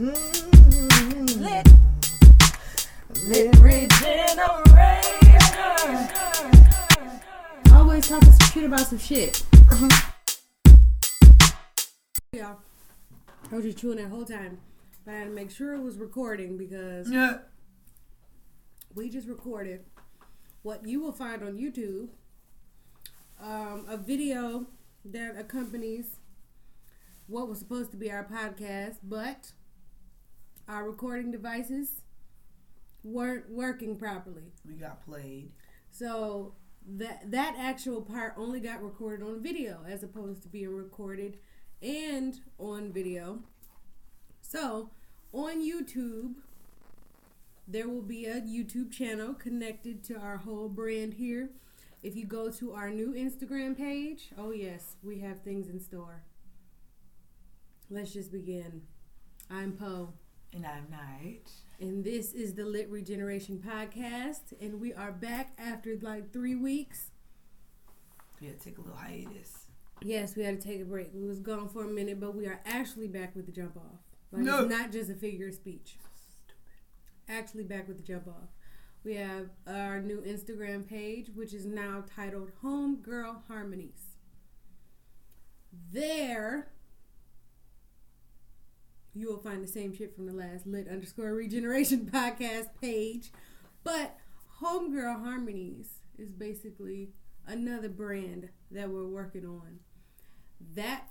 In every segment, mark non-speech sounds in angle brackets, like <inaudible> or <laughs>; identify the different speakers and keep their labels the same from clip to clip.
Speaker 1: Lit. Lit regeneration.
Speaker 2: Always talking some shit about some shit. Yeah. I was just chewing that whole time. But I had to make sure it was recording because
Speaker 1: Yeah.
Speaker 2: we just recorded what you will find on YouTube um, a video that accompanies what was supposed to be our podcast, but our recording devices weren't working properly.
Speaker 1: We got played.
Speaker 2: So that that actual part only got recorded on video as opposed to being recorded and on video. So on YouTube there will be a YouTube channel connected to our whole brand here. If you go to our new Instagram page, oh yes, we have things in store. Let's just begin. I'm Poe.
Speaker 1: And I'm Night.
Speaker 2: And this is the Lit Regeneration Podcast. And we are back after like three weeks.
Speaker 1: We had to take a little hiatus.
Speaker 2: Yes, we had to take a break. We was gone for a minute, but we are actually back with the jump off. Like
Speaker 1: No.
Speaker 2: it's not just a figure of speech. Actually back with the jump off. We have our new Instagram page, which is now titled Homegirl Harmonies. There you will find the same shit from the last lit underscore regeneration <laughs> podcast page. But Homegirl Harmonies is basically another brand that we're working on. That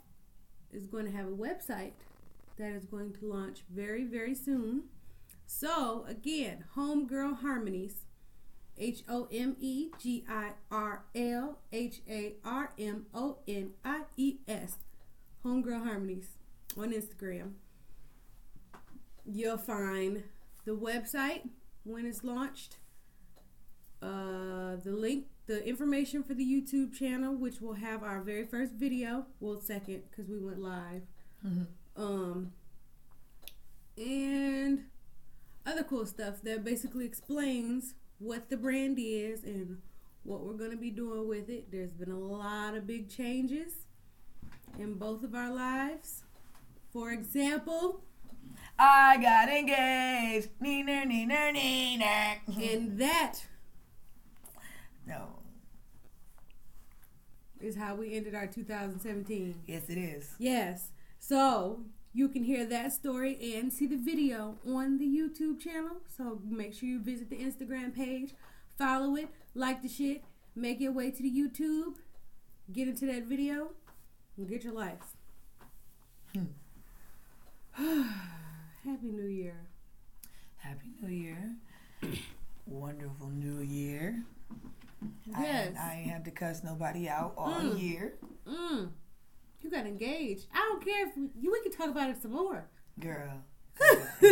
Speaker 2: is going to have a website that is going to launch very, very soon. So, again, Homegirl Harmonies, H O M E G I R L H A R M O N I E S. Homegirl Harmonies on Instagram. You'll find the website when it's launched, uh, the link, the information for the YouTube channel, which will have our very first video. Well, second, because we went live. Um, and other cool stuff that basically explains what the brand is and what we're going to be doing with it. There's been a lot of big changes in both of our lives. For example,
Speaker 1: I got engaged. Neener, neener, neener.
Speaker 2: and that
Speaker 1: No.
Speaker 2: is how we ended our 2017.
Speaker 1: Yes, it is.
Speaker 2: Yes. So you can hear that story and see the video on the YouTube channel. So make sure you visit the Instagram page, follow it, like the shit, make your way to the YouTube, get into that video, and get your life. Hmm. <sighs> <sighs> <sighs> Happy New Year.
Speaker 1: Happy New Year. <clears throat> Wonderful New Year.
Speaker 2: Yes.
Speaker 1: I, I ain't have to cuss nobody out all
Speaker 2: Mm.
Speaker 1: year.
Speaker 2: Mm. You got engaged. I don't care if we, you, we can talk about it some more.
Speaker 1: Girl. <laughs>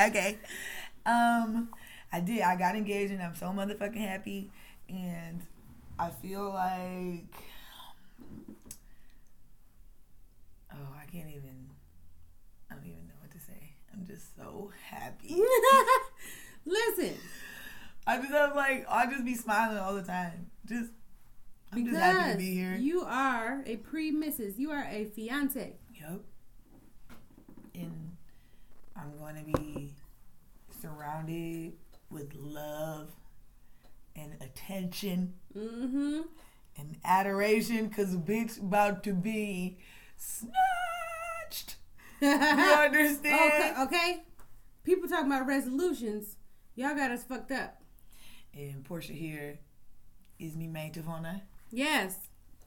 Speaker 1: okay. Um, I did. I got engaged and I'm so motherfucking happy. And I feel like Oh, I can't even I don't even know what to say. I'm just so happy. <laughs>
Speaker 2: Listen,
Speaker 1: I just I'm like I just be smiling all the time. Just I'm just happy to be here.
Speaker 2: you are a pre-missus. You are a fiance.
Speaker 1: Yep. And I'm to be surrounded with love and attention
Speaker 2: Mm-hmm.
Speaker 1: and adoration because bitch about to be snatched. You <laughs> understand?
Speaker 2: Okay, okay. People talking about resolutions. Y'all got us fucked up.
Speaker 1: And Portia here is me maid of honor.
Speaker 2: Yes.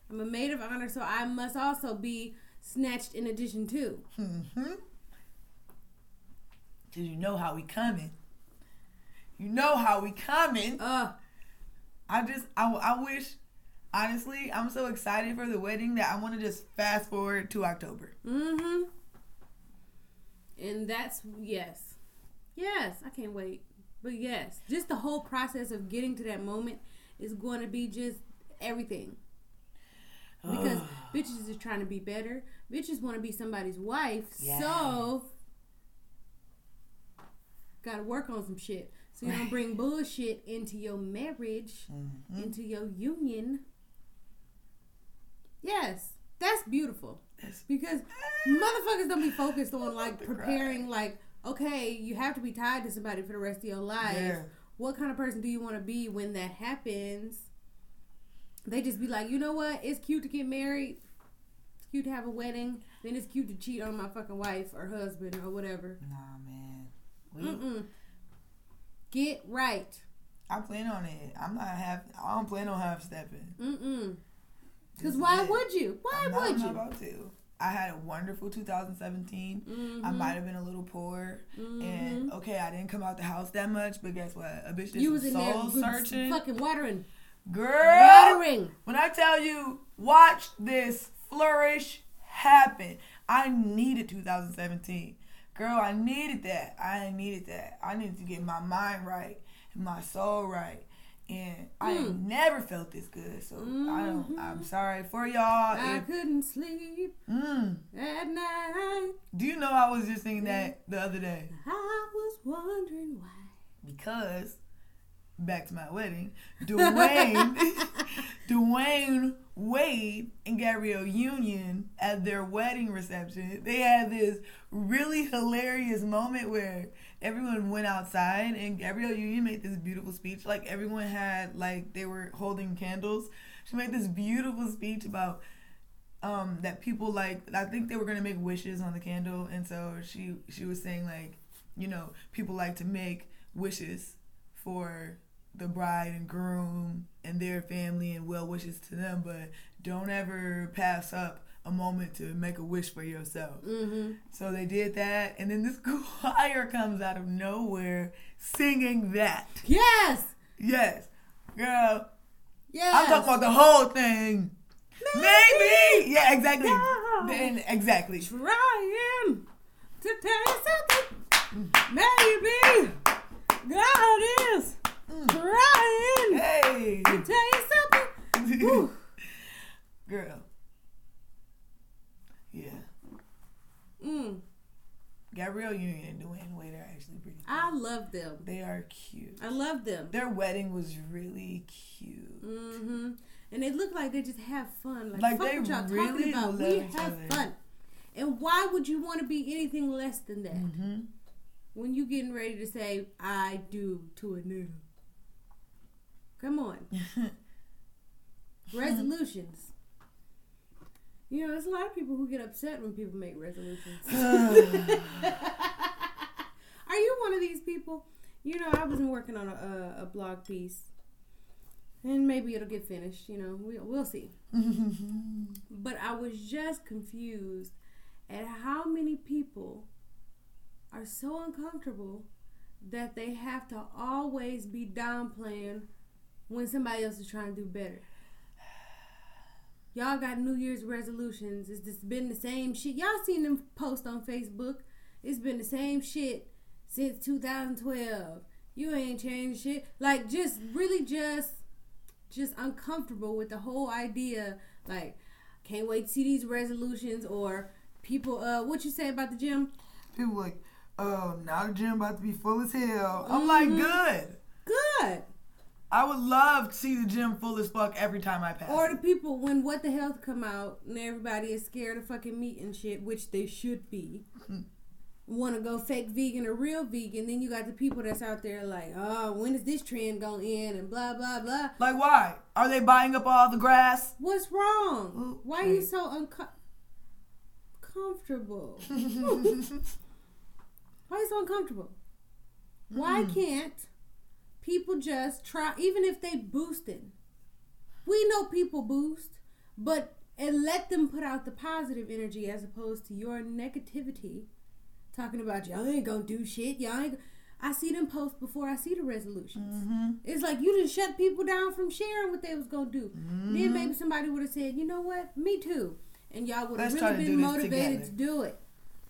Speaker 2: I'm a maid of honor, so I must also be snatched in addition to.
Speaker 1: Mm-hmm. Cause you know how we coming. You know how we coming.
Speaker 2: Uh,
Speaker 1: I just, I, I wish, honestly, I'm so excited for the wedding that I want to just fast forward to October.
Speaker 2: mm-hmm. And that's yes. Yes, I can't wait. But yes, just the whole process of getting to that moment is going to be just everything. Because <sighs> bitches is trying to be better. Bitches want to be somebody's wife. So gotta work on some shit. So you don't <laughs> bring bullshit into your marriage,
Speaker 1: Mhm.
Speaker 2: into your union. Yes, that's beautiful. Because <laughs> motherfuckers don't be focused on like
Speaker 1: to
Speaker 2: preparing. Like, okay, you have to be tied to somebody for the rest of your life.
Speaker 1: Yeah.
Speaker 2: What kind of person do you want to be when that happens? They just be like, you know what? It's cute to get married. It's cute to have a wedding. Then it's cute to cheat on my fucking wife or husband or whatever.
Speaker 1: Nah, man. We,
Speaker 2: Mm-mm. Get right.
Speaker 1: I plan on it. I'm not half. I don't plan on half stepping.
Speaker 2: Mm-mm. Because why
Speaker 1: it.
Speaker 2: would you? Why
Speaker 1: I'm not,
Speaker 2: would
Speaker 1: I'm not
Speaker 2: you?
Speaker 1: about to. I had a wonderful 2017. I
Speaker 2: Mhm.
Speaker 1: might have been a little poor,
Speaker 2: Mhm.
Speaker 1: and okay, I didn't come out the house that much. But guess what? A bitch did
Speaker 2: You was in
Speaker 1: soul
Speaker 2: good-
Speaker 1: searching.
Speaker 2: fucking watering.
Speaker 1: Girl,
Speaker 2: Watering.
Speaker 1: when I tell you, watch this flourish happen. I needed 2017. Girl, I needed that. I needed that. I needed to get my mind right and my soul right. And I
Speaker 2: Mm.
Speaker 1: never felt this good. So I don't
Speaker 2: Mhm.
Speaker 1: I'm sorry for y'all.
Speaker 2: I
Speaker 1: If,
Speaker 2: couldn't sleep
Speaker 1: mm,
Speaker 2: at night.
Speaker 1: do you know I was just thinking that the other day?
Speaker 2: I was wondering why.
Speaker 1: Because back to my wedding, Dwyane <laughs> Dwyane Wade and Gabrielle Union at their wedding reception, they had this really hilarious moment where everyone went outside and Gabrielle Union made this beautiful speech. Like everyone had like they were holding candles. She made this beautiful speech about um that people like I think they were gonna make wishes on the candle and so she she was saying like, you know, people like to make wishes for the bride and groom and their family and well wishes to them, but don't ever pass up a moment to make a wish for yourself.
Speaker 2: Mm-hmm.
Speaker 1: So they did that, and then this <laughs> choir comes out of nowhere singing that.
Speaker 2: Yes.
Speaker 1: Yes, girl,
Speaker 2: Yes.
Speaker 1: I'm talking about the whole thing. Maybe, yeah, exactly.
Speaker 2: Yeah.
Speaker 1: Then exactly.
Speaker 2: trying to tell you something. Maybe God is trying
Speaker 1: Hey,
Speaker 2: to tell you something. <laughs>
Speaker 1: Girl. Yeah,
Speaker 2: Mm,
Speaker 1: Gabrielle Union and Dwyane Wade are actually pretty.
Speaker 2: I love them.
Speaker 1: They are cute.
Speaker 2: I love them.
Speaker 1: Their wedding was really cute.
Speaker 2: Mm-hmm. And they look like they just have fun. Like,
Speaker 1: Like,
Speaker 2: fuck
Speaker 1: they
Speaker 2: what y'all
Speaker 1: really
Speaker 2: talking about.
Speaker 1: love
Speaker 2: We have
Speaker 1: other.
Speaker 2: fun. And why would you want to be anything less than that?
Speaker 1: Mm-hmm.
Speaker 2: When you getting ready to say I do to a nigga. Come on. <laughs> Resolutions. You know, there's a lot of people who get upset when people make resolutions. <sighs> <laughs> Are you one of these people? You know, I was working on a, a, a blog piece, and maybe it'll get finished. You know, we, we'll see. <laughs> But I was just confused at how many people are so uncomfortable that they have to always be downplaying when somebody else is trying to do better. Y'all got New Year's resolutions. It's just been the same shit. Y'all seen them post on Facebook. It's been the same shit since 2012. You ain't changed shit. Like just really just just uncomfortable with the whole idea. Like can't wait to see these resolutions or people. Uh, what you say about the gym?
Speaker 1: People like, oh, now the gym about to be full as hell. I'm like,
Speaker 2: Mhm.
Speaker 1: good.
Speaker 2: Good.
Speaker 1: I would love to see the gym full as fuck every time I pass.
Speaker 2: Or the people when What the Health come out and everybody is scared of fucking meat and shit, which they should be. <laughs> Want to go fake vegan or real vegan? Then you got the people that's out there like, oh, when is this trend going in? And blah blah blah.
Speaker 1: Like, why? Are they buying up all the grass?
Speaker 2: What's wrong?
Speaker 1: Ooh,
Speaker 2: Why are you so uncomfortable? Comfortable? <laughs> <laughs> Why are you so uncomfortable? Why
Speaker 1: Mm.
Speaker 2: can't people just try, even if they boosted? We know people boost, but and let them put out the positive energy as opposed to your negativity. Talking about y'all ain't gonna do shit. Y'all ain't. I see them post before I see the resolutions.
Speaker 1: Mm-hmm.
Speaker 2: It's like you just shut people down from sharing what they was gonna do.
Speaker 1: Mm-hmm.
Speaker 2: Then maybe somebody would have said, you know what, me too, and y'all would have really been motivated to do it.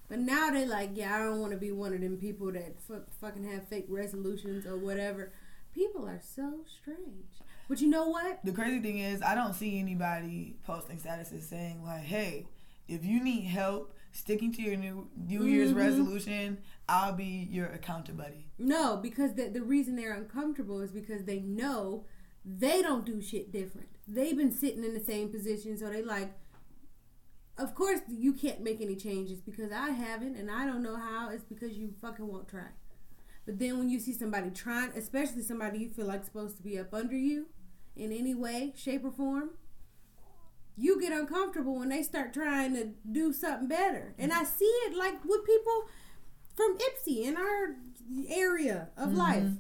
Speaker 2: But now they're like, yeah, I don't want to be one of them people that fuck, fucking have fake resolutions or whatever. People are so strange. But you know what?
Speaker 1: The crazy thing is, I don't see anybody posting statuses saying like, "Hey, if you need help sticking to your new New Year's
Speaker 2: Mhm.
Speaker 1: resolution, I'll be your account buddy."
Speaker 2: No, because the the reason they're uncomfortable is because they know they don't do shit different. They've been sitting in the same position, so they like, of course you can't make any changes because I haven't and I don't know how. It's because you fucking won't try. But then when you see somebody trying, especially somebody you feel like supposed to be up under you in any way, shape, or form, you get uncomfortable when they start trying to do something better. And I see it like with people from Ipsy in our area of
Speaker 1: Mhm.
Speaker 2: life.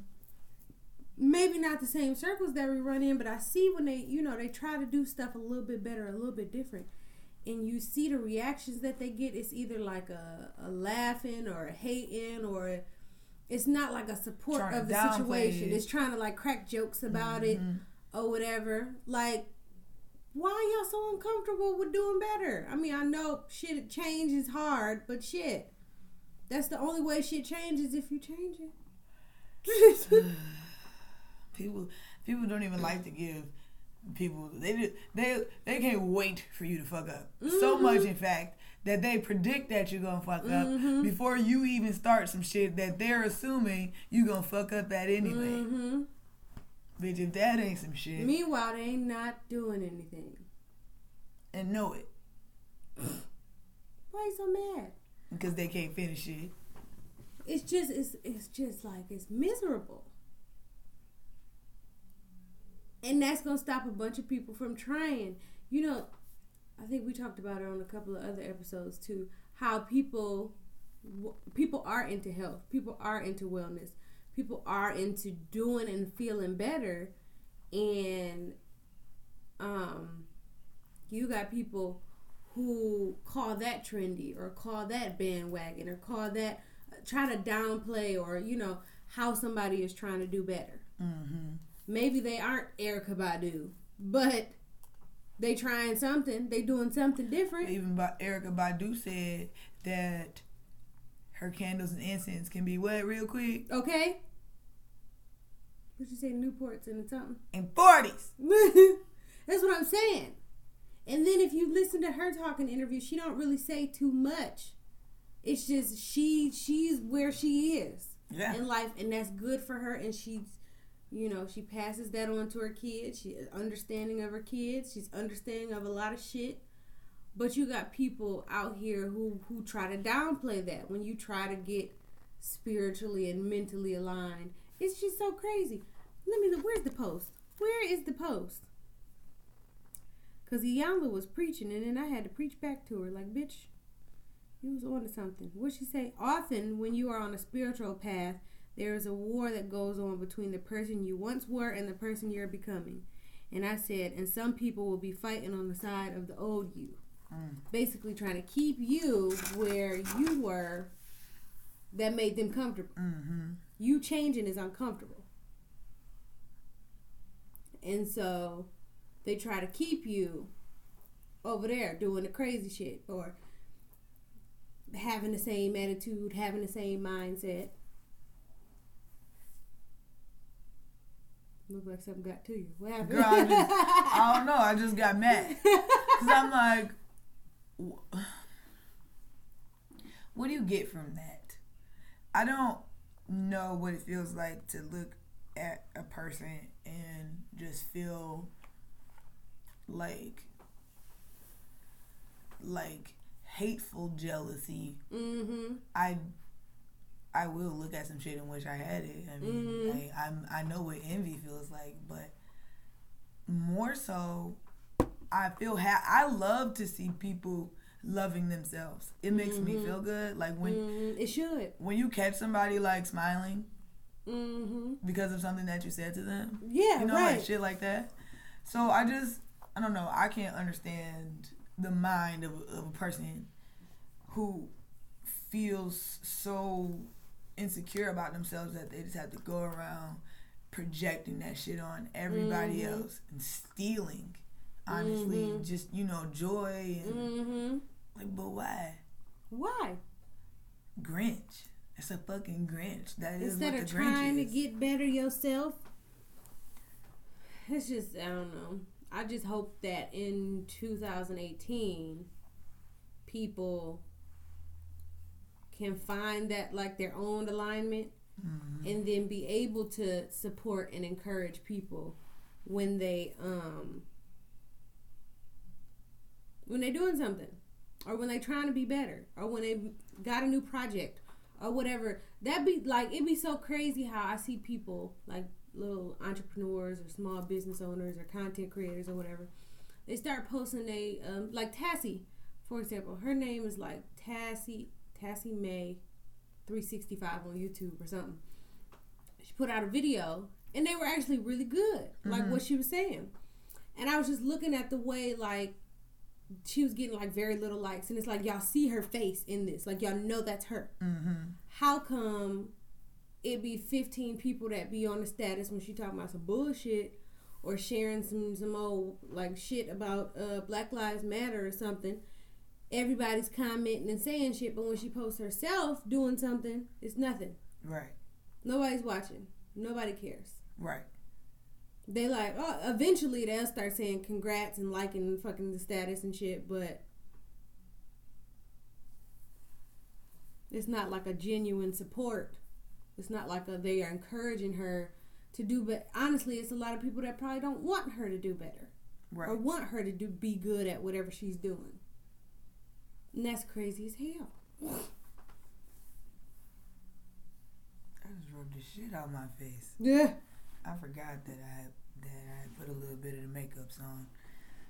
Speaker 2: Maybe not the same circles that we run in, but I see when they, you know, they try to do stuff a little bit better, a little bit different. And you see the reactions that they get. It's either like a, a laughing or a hating or it's not like a support
Speaker 1: Trying
Speaker 2: of the situation.
Speaker 1: it.
Speaker 2: It's trying to like crack jokes about it
Speaker 1: Mhm.
Speaker 2: or whatever. Like, why are y'all so uncomfortable with doing better? I mean, I know shit change is hard, but shit, that's the only way shit changes if you change it. <sighs>
Speaker 1: People people don't even like to give people they do- they they can't wait for you to fuck up. So
Speaker 2: Mhm.
Speaker 1: much in fact that they predict that you're gonna fuck
Speaker 2: Mhm.
Speaker 1: up before you even start some shit that they're assuming you gonna fuck up at anyway.
Speaker 2: hmm
Speaker 1: Bitch, if that ain't some shit
Speaker 2: Meanwhile, they ain't not doing anything.
Speaker 1: and know it
Speaker 2: Why you so mad?
Speaker 1: because they can't finish it.
Speaker 2: It's just it's it's just like it's miserable. And that's gonna stop a bunch of people from trying. You know, I think we talked about it on a couple of other episodes too. How people people are into health, people are into wellness, people are into doing and feeling better, and um, you got people who call that trendy or call that bandwagon or call that try to downplay or you know how somebody is trying to do better.
Speaker 1: Mm-hmm.
Speaker 2: Maybe they aren't Erykah Badu, but they trying something. They doing something different.
Speaker 1: Even by Erykah Badu said that her candles and incense can be wet real quick
Speaker 2: Okay. What you say, Newports and something?
Speaker 1: in forties. <laughs>
Speaker 2: That's what I'm saying. And then if you listen to her talking interview, she don't really say too much. It's just she she's where she is
Speaker 1: Yeah.
Speaker 2: in life, and that's good for her. And she's, you know, she passes that on to her kids. She understanding of her kids. She's understanding of a lot of shit. But you got people out here who who try to downplay that when you try to get spiritually and mentally aligned. It's just so crazy. Let me look. Where's the post? Where is the post? Cause Iyanla was preaching, and then I had to preach back to her, like, bitch, you was on to something. What she say? Often, when you are on a spiritual path, there is a war that goes on between the person you once were and the person you're becoming. And I said, and some people will be fighting on the side of the old you,
Speaker 1: Mm.
Speaker 2: basically trying to keep you where you were. That made them comfortable.
Speaker 1: Mm-hmm.
Speaker 2: You changing is uncomfortable. And so they try to keep you over there doing the crazy shit or having the same attitude, having the same mindset. Look like something got to you. What happened?
Speaker 1: Girl, I, just, I don't know. I just got mad <laughs> because I'm like, what do you get from that? I don't know what it feels like to look at a person and just feel like like hateful jealousy.
Speaker 2: mm-hmm.
Speaker 1: I I will look at some shit and wish I had it. I mean,
Speaker 2: Mhm.
Speaker 1: like, I'm I know what envy feels like, but more so, I feel ha- I love to see people loving themselves. It makes me
Speaker 2: Mhm.
Speaker 1: feel good. Like when
Speaker 2: mm It should.
Speaker 1: when you catch somebody like smiling
Speaker 2: Mm-hmm.
Speaker 1: because of something that you said to them,
Speaker 2: Yeah,
Speaker 1: you know,
Speaker 2: right.
Speaker 1: like shit like that. So I just I don't know. I can't understand the mind of, of a person who feels so insecure about themselves that they just have to go around projecting that shit on everybody
Speaker 2: Mhm.
Speaker 1: else and stealing. Honestly,
Speaker 2: Mhm.
Speaker 1: just you know, joy and
Speaker 2: Mm-hmm.
Speaker 1: like, but why?
Speaker 2: Why?
Speaker 1: Grinch. It's a fucking Grinch. That is
Speaker 2: Instead
Speaker 1: what
Speaker 2: of
Speaker 1: the Grinch
Speaker 2: trying to get better yourself, it's just I don't know. I just hope that in 2018, people can find that like their own alignment
Speaker 1: Mhm.
Speaker 2: and then be able to support and encourage people when they um when they're doing something or when they're trying to be better, or when they got a new project, or whatever. That be like it'd be so crazy how I see people like little entrepreneurs or small business owners or content creators or whatever. They start posting they um, like Tassie, for example. Her name is like Tassie Tassie May, three sixty five on YouTube or something. She put out a video and they were actually really good, like
Speaker 1: Mhm.
Speaker 2: what she was saying. And I was just looking at the way like she was getting like very little likes, and it's like y'all see her face in this, like y'all know that's her.
Speaker 1: Mm-hmm.
Speaker 2: How come it be fifteen people that be on the status when she talking about some bullshit or sharing some some old like shit about uh, Black Lives Matter or something? Everybody's commenting and saying shit, but when she posts herself doing something, it's nothing.
Speaker 1: Right.
Speaker 2: Nobody's watching. Nobody cares.
Speaker 1: Right.
Speaker 2: They like, oh, eventually they'll start saying congrats and liking fucking the status and shit, but it's not like a genuine support. It's not like a, they are encouraging her to do, but honestly, it's a lot of people that probably don't want her to do better
Speaker 1: Right.
Speaker 2: or want her to do be good at whatever she's doing. And that's crazy as hell.
Speaker 1: I just rubbed the shit out my face.
Speaker 2: Yeah.
Speaker 1: I forgot that I had, that I put a little bit of the makeups on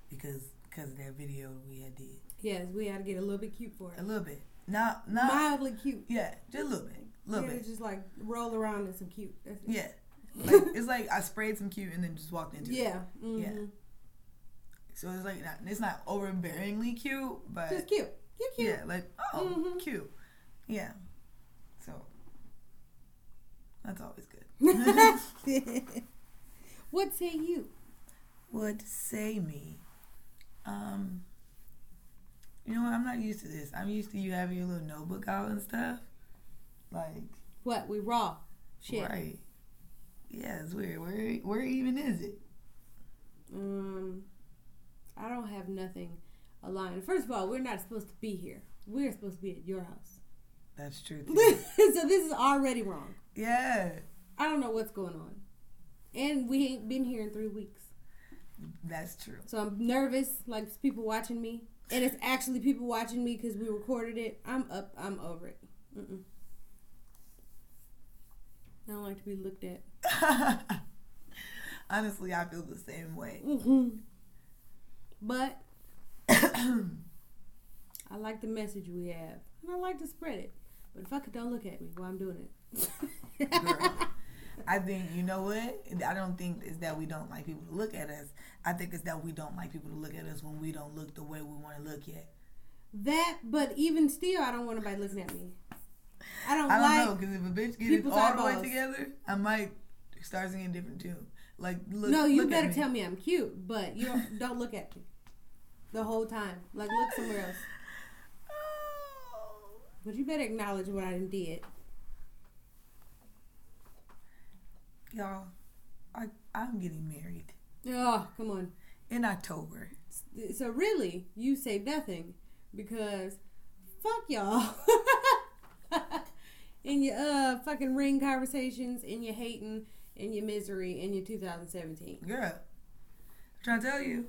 Speaker 1: because because of that video we had did
Speaker 2: Yes, we had to get a little bit cute for it.
Speaker 1: a little bit. Not not
Speaker 2: Mildly cute.
Speaker 1: yeah, just a little bit, a little
Speaker 2: yeah,
Speaker 1: bit.
Speaker 2: Just like roll around in some cute. That's.
Speaker 1: Yeah, <laughs> like it's like I sprayed some cute and then just walked into it.
Speaker 2: Yeah. hmm
Speaker 1: Yeah. So it's like not, it's not overbearingly cute, but
Speaker 2: Just cute. You're cute.
Speaker 1: yeah, like oh
Speaker 2: Mhm.
Speaker 1: cute, yeah. So that's always good. <laughs>
Speaker 2: what say you?
Speaker 1: What say me, um. You know what? I'm not used to this. I'm used to you having your little notebook out and stuff. Like,
Speaker 2: What? We raw. Shit.
Speaker 1: right. Yeah, it's weird. Where where even is it?
Speaker 2: Um, I don't have nothing aligned. First of all, we're not supposed to be here. We're supposed to be at your house.
Speaker 1: That's true. <laughs>
Speaker 2: so this is already wrong.
Speaker 1: yeah,
Speaker 2: I don't know what's going on. And we ain't been here in three weeks.
Speaker 1: that's true.
Speaker 2: So I'm nervous, like people watching me. And it's actually people watching me because we recorded it. I'm up. I'm over it. Mm-mm. I don't like to be looked at. <laughs>
Speaker 1: Honestly, I feel the same way.
Speaker 2: hmm But <coughs> I like the message we have, and I like to spread it. But fuck it, don't look at me while I'm doing it.
Speaker 1: Girl. I <laughs> think you know what? I don't think it's that we don't like people to look at us. I think it's that we don't like people to look at us when we don't look the way we want to look yet.
Speaker 2: that, but even still, I don't want nobody looking at me. I don't,
Speaker 1: I don't
Speaker 2: like.
Speaker 1: know because if a bitch
Speaker 2: gets
Speaker 1: all the way together, I might start singing a different tune. Like look.
Speaker 2: no, you
Speaker 1: look
Speaker 2: better tell me I'm cute, but you don't, don't look at me the whole time. Like look somewhere else.
Speaker 1: Oh.
Speaker 2: But you better acknowledge what I did.
Speaker 1: Y'all, I I'm getting married
Speaker 2: Oh, come on.
Speaker 1: in October.
Speaker 2: So really, you say nothing because fuck y'all. <laughs> in your uh fucking ring conversations, in your hating, in your misery, in your 2017.
Speaker 1: Girl, I'm trying to tell you,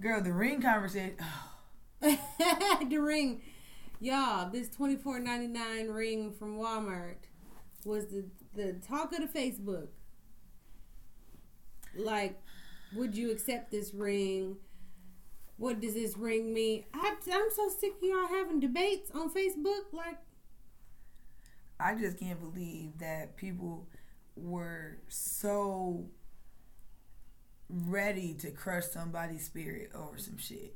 Speaker 1: girl, the ring conversation. <sighs> <laughs>
Speaker 2: the ring, y'all. This twenty four ninety nine ring from Walmart was the the talk of the Facebook. Like, would you accept this ring? What does this ring mean? I, I'm so sick of y'all having debates on Facebook. Like,
Speaker 1: I just can't believe that people were so ready to crush somebody's spirit over some shit.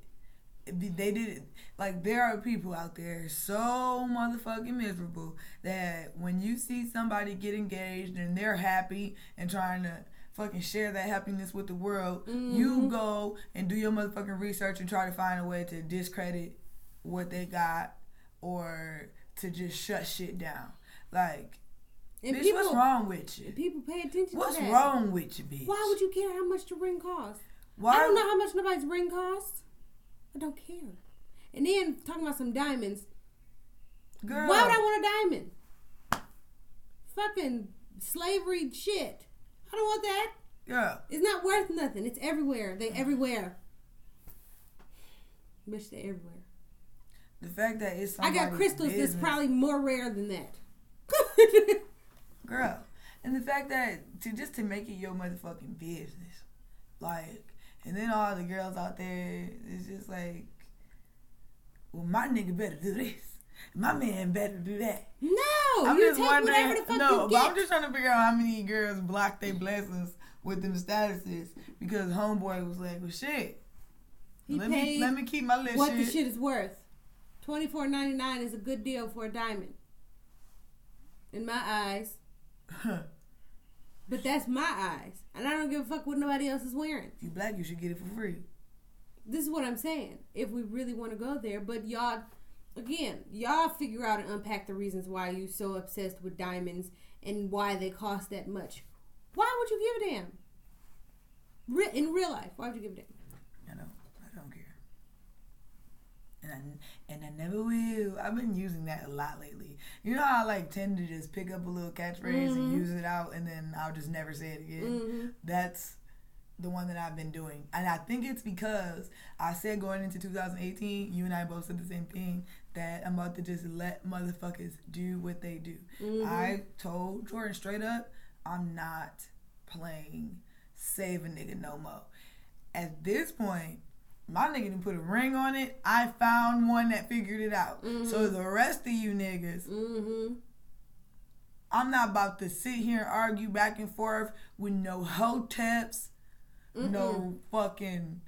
Speaker 1: They did it. Like, there are people out there so motherfucking miserable that when you see somebody get engaged and they're happy and trying to fucking share that happiness with the world, you
Speaker 2: Mhm.
Speaker 1: go and do your motherfucking research and try to find a way to discredit what they got or to just shut shit down. Like,
Speaker 2: and
Speaker 1: bitch,
Speaker 2: people,
Speaker 1: what's wrong with you?
Speaker 2: people pay attention
Speaker 1: What's
Speaker 2: to that.
Speaker 1: What's wrong with you, bitch?
Speaker 2: Why would you care how much the ring costs?
Speaker 1: Why?
Speaker 2: I don't know how much nobody's ring costs. I don't care. And then talking about some diamonds.
Speaker 1: Girl,
Speaker 2: Why would I want a diamond? Fucking slavery shit. I don't want that.
Speaker 1: girl,
Speaker 2: It's not worth nothing. It's everywhere. They everywhere. Bitch, they everywhere.
Speaker 1: The fact that it's
Speaker 2: I got crystals that's probably more rare than that. <laughs>
Speaker 1: girl, and the fact that to just to make it your motherfucking business, like, and then all the girls out there, it's just like, well, my nigga better do this, my man better do that.
Speaker 2: no,
Speaker 1: I'm
Speaker 2: you
Speaker 1: just
Speaker 2: take
Speaker 1: wondering.
Speaker 2: whatever the fuck
Speaker 1: no,
Speaker 2: you
Speaker 1: but I'm just trying to figure out how many girls block their blessings with them statuses because homeboy was like, well, shit.
Speaker 2: He
Speaker 1: let me
Speaker 2: paid
Speaker 1: let me keep my little
Speaker 2: what
Speaker 1: shit.
Speaker 2: the shit is worth. Twenty four ninety nine is a good deal for a diamond. In my eyes. <laughs> But that's my eyes. And I don't give a fuck what nobody else is wearing.
Speaker 1: if you black, you should get it for free.
Speaker 2: This is what I'm saying. If we really want to go there, but y'all again, y'all figure out and unpack the reasons why you so obsessed with diamonds and why they cost that much. Why would you give a damn? Re- in real life, why would you give a damn?
Speaker 1: I know. I don't care. And I, and I never will. I've been using that a lot lately. You know how I like tend to just pick up a little catchphrase and
Speaker 2: Mhm.
Speaker 1: use it out and then I'll just never say it again.
Speaker 2: hmm
Speaker 1: That's the one that I've been doing. And I think it's because I said going into 2018, you and I both said the same thing, that I'm about to just let motherfuckers do what they do.
Speaker 2: Mhm.
Speaker 1: I told Jordan straight up, I'm not playing save a nigga no more. At this point, my nigga didn't put a ring on it. I found one that figured it out. So the rest of you niggas,
Speaker 2: hmm
Speaker 1: I'm not about to sit here and argue back and forth with no hoteps, no fucking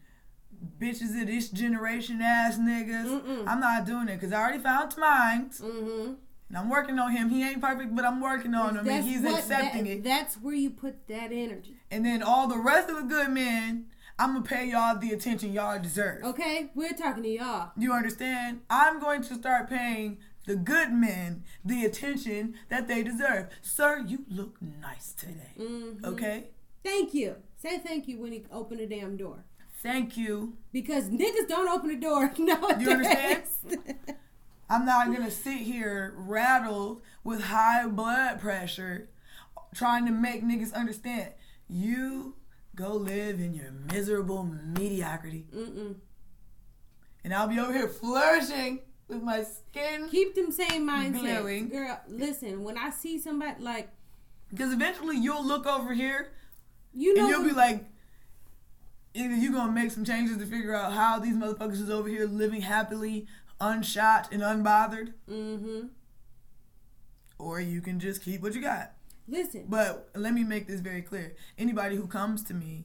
Speaker 1: bitches of this generation ass niggas.
Speaker 2: Mm-mm.
Speaker 1: I'm not doing it because I already found mine.
Speaker 2: hmm
Speaker 1: And I'm working on him. He ain't perfect, but I'm working on him, and he's
Speaker 2: what-
Speaker 1: accepting
Speaker 2: that-
Speaker 1: it.
Speaker 2: That's where you put that energy.
Speaker 1: And then all the rest of the good men, I'm gonna pay y'all the attention y'all deserve.
Speaker 2: Okay, we're talking to y'all.
Speaker 1: You understand? I'm going to start paying the good men the attention that they deserve. Sir, you look nice today.
Speaker 2: Mhm.
Speaker 1: Okay?
Speaker 2: Thank you. Say thank you when you open the damn door.
Speaker 1: Thank you.
Speaker 2: Because niggas don't open the door <laughs> No,
Speaker 1: You understand? <laughs> I'm not gonna sit here rattled with high blood pressure trying to make niggas understand. You go live in your miserable mediocrity.
Speaker 2: Mm-mm.
Speaker 1: And I'll be over here flourishing with my skin.
Speaker 2: Keep them same mindsets.
Speaker 1: Glowing.
Speaker 2: Girl, listen, when I see somebody like
Speaker 1: Because eventually you'll look over here
Speaker 2: you know
Speaker 1: and you'll be like, either you're gonna make some changes to figure out how these motherfuckers is over here living happily, unshot and unbothered,
Speaker 2: Mhm.
Speaker 1: or you can just keep what you got.
Speaker 2: Listen.
Speaker 1: But let me make this very clear. Anybody who comes to me,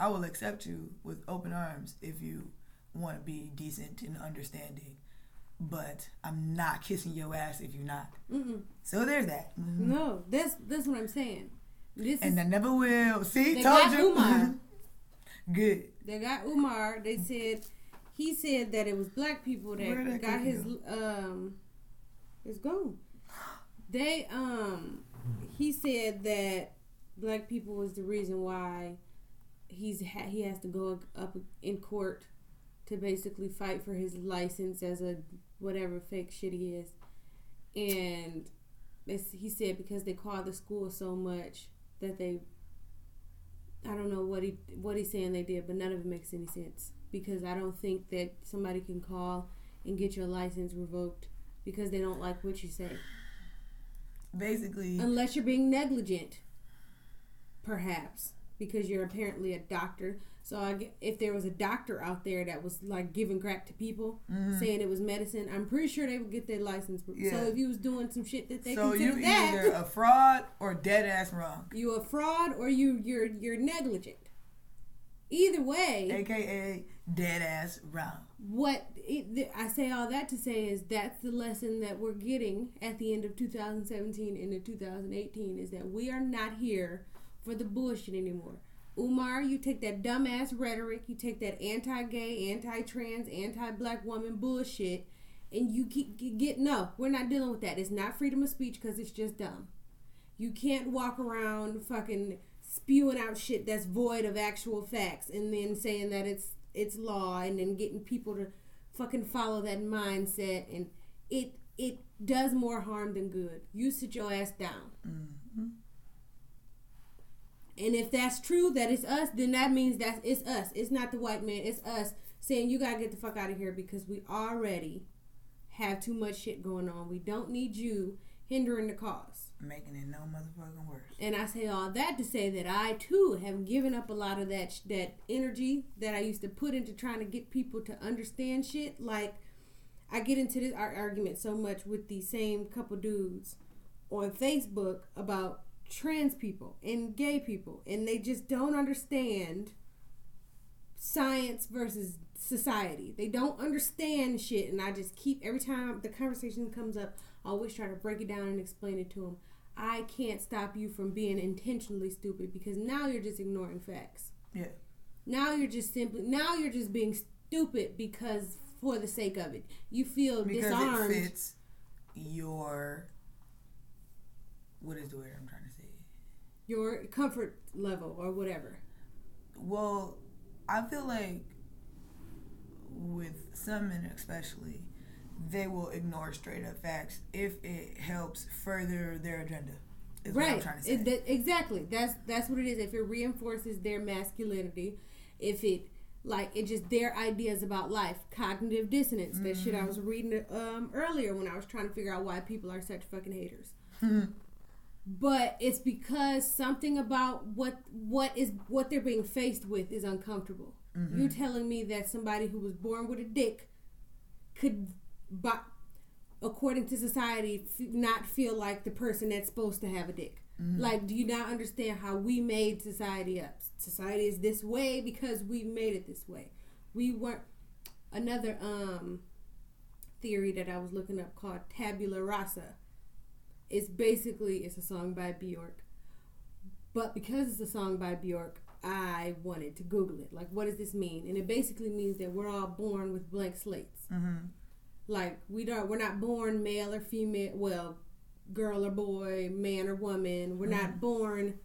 Speaker 1: I will accept you with open arms if you want to be decent and understanding. But I'm not kissing your ass if you're not.
Speaker 2: Mm-mm.
Speaker 1: So there's that. Mhm.
Speaker 2: No, that's that's what I'm saying. This
Speaker 1: And
Speaker 2: is
Speaker 1: I never will. See,
Speaker 2: They
Speaker 1: told
Speaker 2: got
Speaker 1: you.
Speaker 2: Umar. <laughs>
Speaker 1: Good.
Speaker 2: they got Umar. They said he said that it was black people that,
Speaker 1: that
Speaker 2: got his um his gone. They um he said that black people was the reason why he's ha- he has to go up in court to basically fight for his license as a whatever fake shit he is, and he said because they call the school so much that they I don't know what he what he's saying they did, but none of it makes any sense. Because I don't think that somebody can call and get your license revoked because they don't like what you say
Speaker 1: Basically,
Speaker 2: unless you're being negligent, perhaps because you're apparently a doctor. So I, if there was a doctor out there that was like giving crap to people, saying it was medicine, I'm pretty sure they would get their license. So
Speaker 1: Mm-hmm.
Speaker 2: If you was doing some shit that they
Speaker 1: so you
Speaker 2: consider that,
Speaker 1: either a fraud or dead ass wrong. <laughs>
Speaker 2: you a fraud or you you're you're negligent. Either way,
Speaker 1: AKA dead ass wrong.
Speaker 2: what it, th- I say all that to say is that's the lesson that we're getting at the end of 2017 into 2018 is that we are not here for the bullshit anymore. Umar, you take that dumbass rhetoric, you take that anti-gay, anti-trans, anti-black woman bullshit, and you keep get, no. We're not dealing with that. It's not freedom of speech because it's just dumb. You can't walk around fucking spewing out shit that's void of actual facts and then saying that it's it's law and then getting people to fucking follow that mindset and it it does more harm than good. You sit your ass down. Mm-hmm. And if that's true, that it's us, then that means that it's us. It's not the white man. It's us saying you gotta get the fuck out of here because we already have too much shit going on. We don't need you hindering the cause.
Speaker 1: Making it no motherfucking worse.
Speaker 2: And I say all that to say that I too have given up a lot of that that energy that I used to put into trying to get people to understand shit. Like I get into this ar- argument so much with the same couple dudes on Facebook about trans people and gay people, and they just don't understand science versus society. They don't understand shit, and I just keep every time the conversation comes up, I always try to break it down and explain it to them. I can't stop you from being intentionally stupid because now you're just ignoring facts.
Speaker 1: Yeah.
Speaker 2: Now you're just simply now you're just being stupid because for the sake of it. You feel
Speaker 1: Because
Speaker 2: disarmed.
Speaker 1: it fits your what is the word I'm trying to say?
Speaker 2: your comfort level or whatever.
Speaker 1: Well, I feel like with some men especially, they will ignore straight up facts if it helps further their agenda. Is what I'm
Speaker 2: right.
Speaker 1: trying to say.
Speaker 2: It, that, exactly. That's that's what it is. If it reinforces their masculinity, if it like it just their ideas about life, cognitive dissonance. That shit I mm-hmm. was reading um earlier when I was trying to figure out why people are such fucking haters. Mm-hmm. but it's because something about what what is what they're being faced with is uncomfortable. You're mm-hmm. telling me that somebody who was born with a dick could, but according to society, f- not feel like the person that's supposed to have a dick. Like, do you not understand how we made society up? Society is this way because we made it this way. We weren't. Another um theory that I was looking up called tabula rasa. It's basically it's a song by Bjork, but because it's a song by Bjork, I wanted to Google it. Like, what does this mean? And it basically means that we're all born with blank slates.
Speaker 1: mm-hmm.
Speaker 2: Like we don't, we're not born male or female. Well, girl or boy, man or woman. We're not born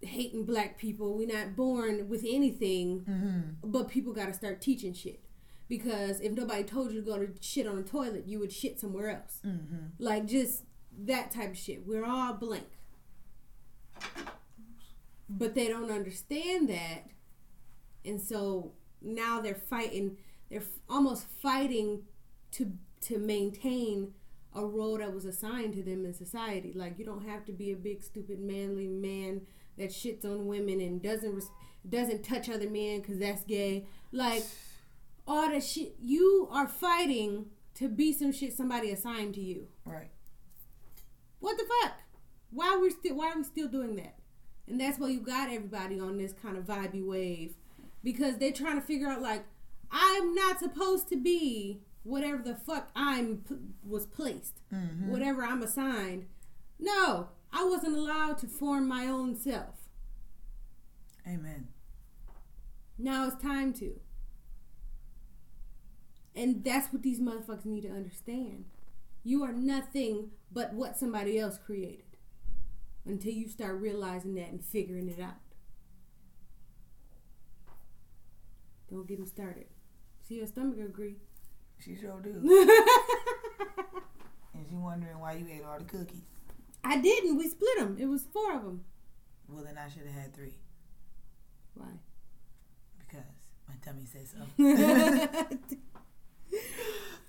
Speaker 2: hating black people. We're not born with anything.
Speaker 1: Mm-hmm.
Speaker 2: But people got to start teaching shit. Because if nobody told you to go to shit on the toilet, you would shit somewhere else.
Speaker 1: Mm-hmm.
Speaker 2: Like just that type of shit. We're all blank. But they don't understand that. And so now they're fighting they're f- almost fighting to to maintain a role that was assigned to them in society. Like you don't have to be a big stupid manly man that shits on women and doesn't res- doesn't touch other men cuz that's gay. Like all that shit you are fighting to be some shit somebody assigned to you.
Speaker 1: Right.
Speaker 2: What the fuck? Why we still why are we still doing that? And that's why you got everybody on this kind of vibey wave because they're trying to figure out like I'm not supposed to be whatever the fuck I'm p- was placed,
Speaker 1: Mm-hmm.
Speaker 2: whatever I'm assigned. No, I wasn't allowed to form my own self.
Speaker 1: Amen.
Speaker 2: Now it's time to. And that's what these motherfuckers need to understand. You are nothing but what somebody else created until you start realizing that and figuring it out. Don't get me started. See, your stomach agree.
Speaker 1: She sure do. <laughs> and she wondering why you ate all the cookies.
Speaker 2: I didn't. We split them. It was four of them.
Speaker 1: Well, then I should have had three
Speaker 2: Why?
Speaker 1: because my tummy says so. <laughs>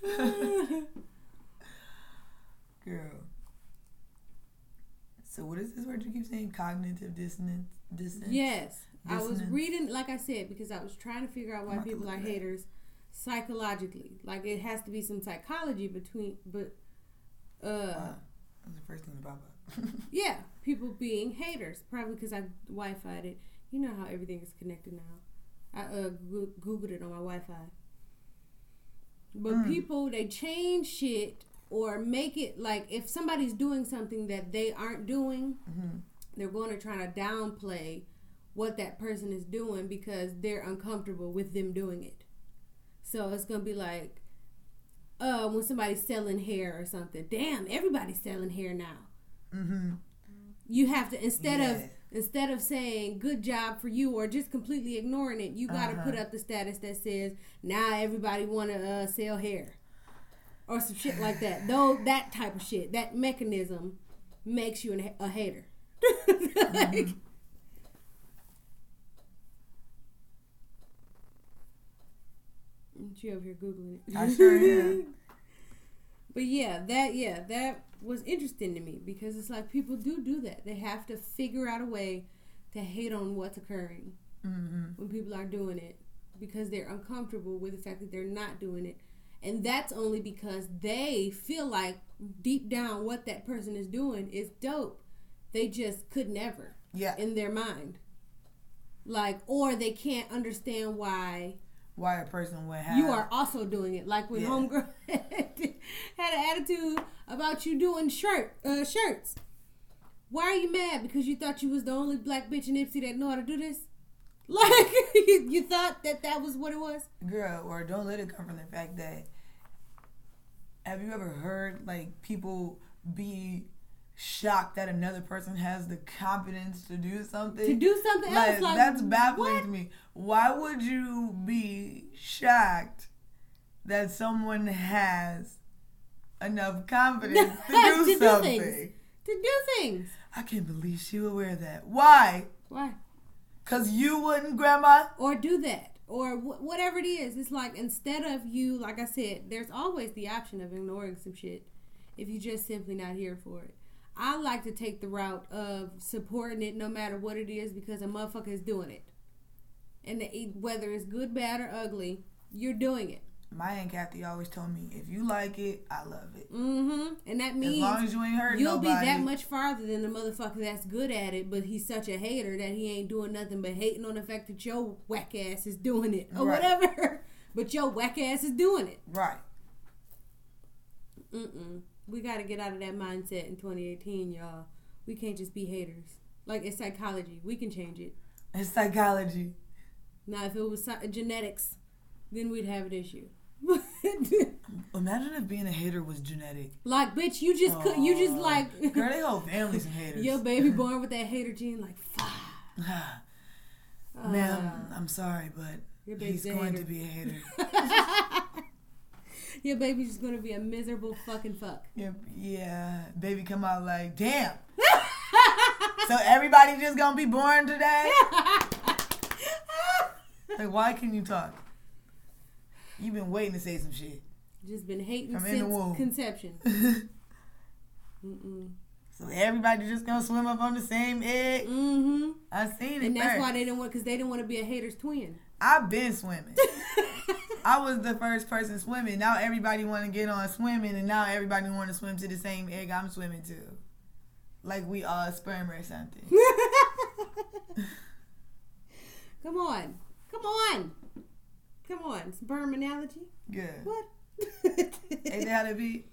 Speaker 1: <laughs> Girl. So what is this word you keep saying? Cognitive dissonance. Dissonance.
Speaker 2: Yes. I was reading, like I said, because I was trying to figure out why
Speaker 1: I'm about to
Speaker 2: people are haters psychologically. Like it has to be some psychology between, but uh,
Speaker 1: Wow. That's the first thing to pop up.
Speaker 2: yeah, people being haters. Probably because I Wi-Fi'd it. You know how everything is connected now. I uh, googled it on my Wi-Fi. But
Speaker 1: Mm.
Speaker 2: people they change shit or make it like if somebody's doing something that they aren't doing,
Speaker 1: hmm
Speaker 2: they're going to try to downplay what that person is doing because they're uncomfortable with them doing it. So it's going to be like, uh, when somebody's selling hair or something, damn, everybody's selling hair now.
Speaker 1: hmm
Speaker 2: You have to instead of instead of saying good job for you or just completely ignoring it, you got to
Speaker 1: Uh-huh.
Speaker 2: put up the status that says now everybody want to uh, sell hair or some shit like that. <sighs> Though that type of shit, that mechanism makes you an, a hater. <laughs> like, You over here googling it?
Speaker 1: I sure <laughs> am.
Speaker 2: But yeah, that yeah, that was interesting to me because it's like people do do that. They have to figure out a way to hate on what's occurring
Speaker 1: hmm
Speaker 2: when people are doing it because they're uncomfortable with the fact that they're not doing it. And that's only because they feel like deep down what that person is doing is dope. They just could never
Speaker 1: Yeah.
Speaker 2: in their mind. Like, or they can't understand why
Speaker 1: Why a person would have
Speaker 2: you are also doing it. Like when
Speaker 1: Yeah.
Speaker 2: homegirl <laughs> had an attitude about you doing shirt uh, shirts. Why are you mad? Because you thought you was the only black bitch in Ipsy that know how to do this? <laughs> Like you, you thought that that was what it was?
Speaker 1: girl, or don't let it come from the fact that. Have you ever heard like people be shocked that another person has the confidence to do something?
Speaker 2: To do something
Speaker 1: like,
Speaker 2: else like
Speaker 1: that's baffling
Speaker 2: what?
Speaker 1: to me. Why would you be shocked that someone has enough confidence <laughs> to do
Speaker 2: To do
Speaker 1: something?
Speaker 2: things. To do things.
Speaker 1: I can't believe she would wear that. Why?
Speaker 2: Why?
Speaker 1: Cause you wouldn't, Grandma.
Speaker 2: or do that or wh- whatever it is it's like instead of you like i said there's always the option of ignoring some shit if you just simply not here for it i like to take the route of supporting it no matter what it is because a motherfucker is doing it and the, whether it's good bad or ugly you're doing it
Speaker 1: My aunt Kathy always told me, if you like it, I love it.
Speaker 2: mm-hmm and that means As
Speaker 1: long as you ain't hurting
Speaker 2: You'll
Speaker 1: nobody.
Speaker 2: be that much farther than the motherfucker that's good at it, but he's such a hater that he ain't doing nothing but hating on the fact that your whack ass is doing it or
Speaker 1: Right.
Speaker 2: whatever. <laughs> But your whack ass is doing it.
Speaker 1: Right.
Speaker 2: Mm-mm. We got to get out of that mindset in 2018, y'all. We can't just be haters. Like it's psychology. We can change it.
Speaker 1: It's psychology.
Speaker 2: Now, if it was genetics, then we'd have an issue. <laughs>
Speaker 1: Imagine if being a hater was genetic.
Speaker 2: like, bitch, you just could. You just like
Speaker 1: Girl, they <laughs> whole family's some haters.
Speaker 2: your baby <laughs> born with that hater gene. Like, fuck. <sighs>
Speaker 1: Ma'am, I'm sorry, but
Speaker 2: Uh,
Speaker 1: he's going
Speaker 2: hater.
Speaker 1: to be a hater.
Speaker 2: Your baby's just gonna be a miserable fucking fuck.
Speaker 1: Yep, yeah. Baby come out like, damn. <laughs> so everybody just gonna be born today? <laughs> Like, why can you talk? You've been waiting to say some shit.
Speaker 2: just been hating
Speaker 1: From in
Speaker 2: since conception. <laughs> Mm-mm.
Speaker 1: so everybody just gonna swim up on the same egg?
Speaker 2: Mm-hmm.
Speaker 1: I seen it
Speaker 2: And that's
Speaker 1: first.
Speaker 2: why they didn't want, because they didn't want to be a hater's twin.
Speaker 1: I've been swimming. I was the first person swimming. Now everybody want to get on swimming, and now everybody want to swim to the same egg I'm swimming to. Like we all sperm or something. <laughs>
Speaker 2: Come on. Come on. Come on. Sperm analogy?
Speaker 1: Good.
Speaker 2: What?
Speaker 1: Ain't that how it be?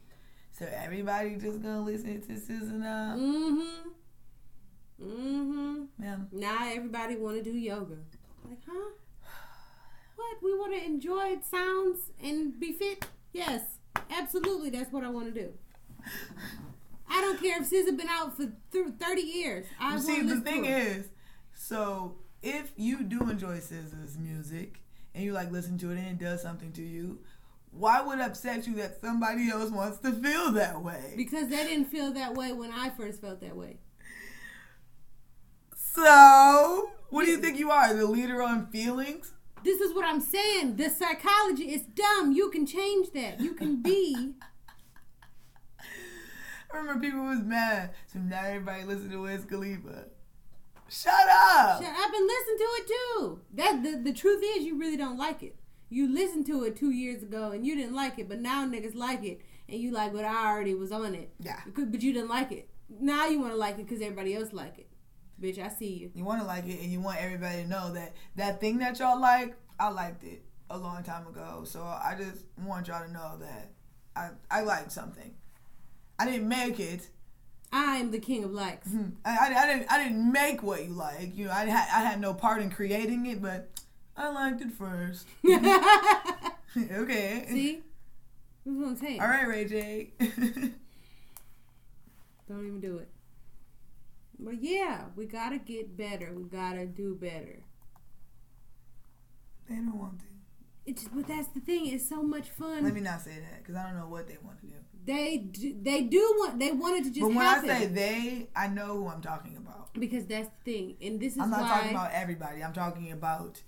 Speaker 1: So everybody just gonna listen to SZA now?
Speaker 2: mm-hmm. Mm-hmm.
Speaker 1: Yeah.
Speaker 2: Now everybody want to do yoga. Like, huh? What? We want to enjoy sounds and be fit? Yes. Absolutely. That's what I want to do. I don't care if SZA been out for th- 30 years. I
Speaker 1: See, the thing is, so if you do enjoy SZA's music and you like listen to it and it does something to you, why would it upset you that somebody else wants to feel that way?
Speaker 2: Because they didn't feel that way when I first felt that way.
Speaker 1: So, what do you think you are, the leader on feelings?
Speaker 2: This is what I'm saying. The psychology is dumb. You can change that. You can be. <laughs>
Speaker 1: I remember people was mad, so now everybody listen to Wiz Khalifa. Shut up!
Speaker 2: Shit, I've been listening to it too. That the, the truth is, you really don't like it. You listened to it two years ago and you didn't like it, but now niggas like it, and you like, but I already was on it.
Speaker 1: Yeah.
Speaker 2: But you didn't like it. Now you want to like it because everybody else like it. Bitch, I see you.
Speaker 1: You want to like it, and you want everybody to know that that thing that y'all like, I liked it a long time ago. So I just want y'all to know that I I liked something. I didn't make it.
Speaker 2: I am the king of likes. Hmm.
Speaker 1: I, I, I didn't I didn't make what you like. You know, I had I had no part in creating it, but I liked it first. <laughs> <laughs> okay.
Speaker 2: see? That's what I'm saying.
Speaker 1: All right, Ray J. <laughs>
Speaker 2: Don't even do it. But yeah, we gotta get better. We gotta do better.
Speaker 1: they don't want to.
Speaker 2: It's but that's the thing. It's so much fun.
Speaker 1: Let me not say that because I don't know what they want to do.
Speaker 2: they do, they do want they wanted to just
Speaker 1: but when
Speaker 2: happen
Speaker 1: I say they, I know who I'm talking about.
Speaker 2: because that's the thing, and this is
Speaker 1: I'm not
Speaker 2: why
Speaker 1: talking about everybody. I'm talking about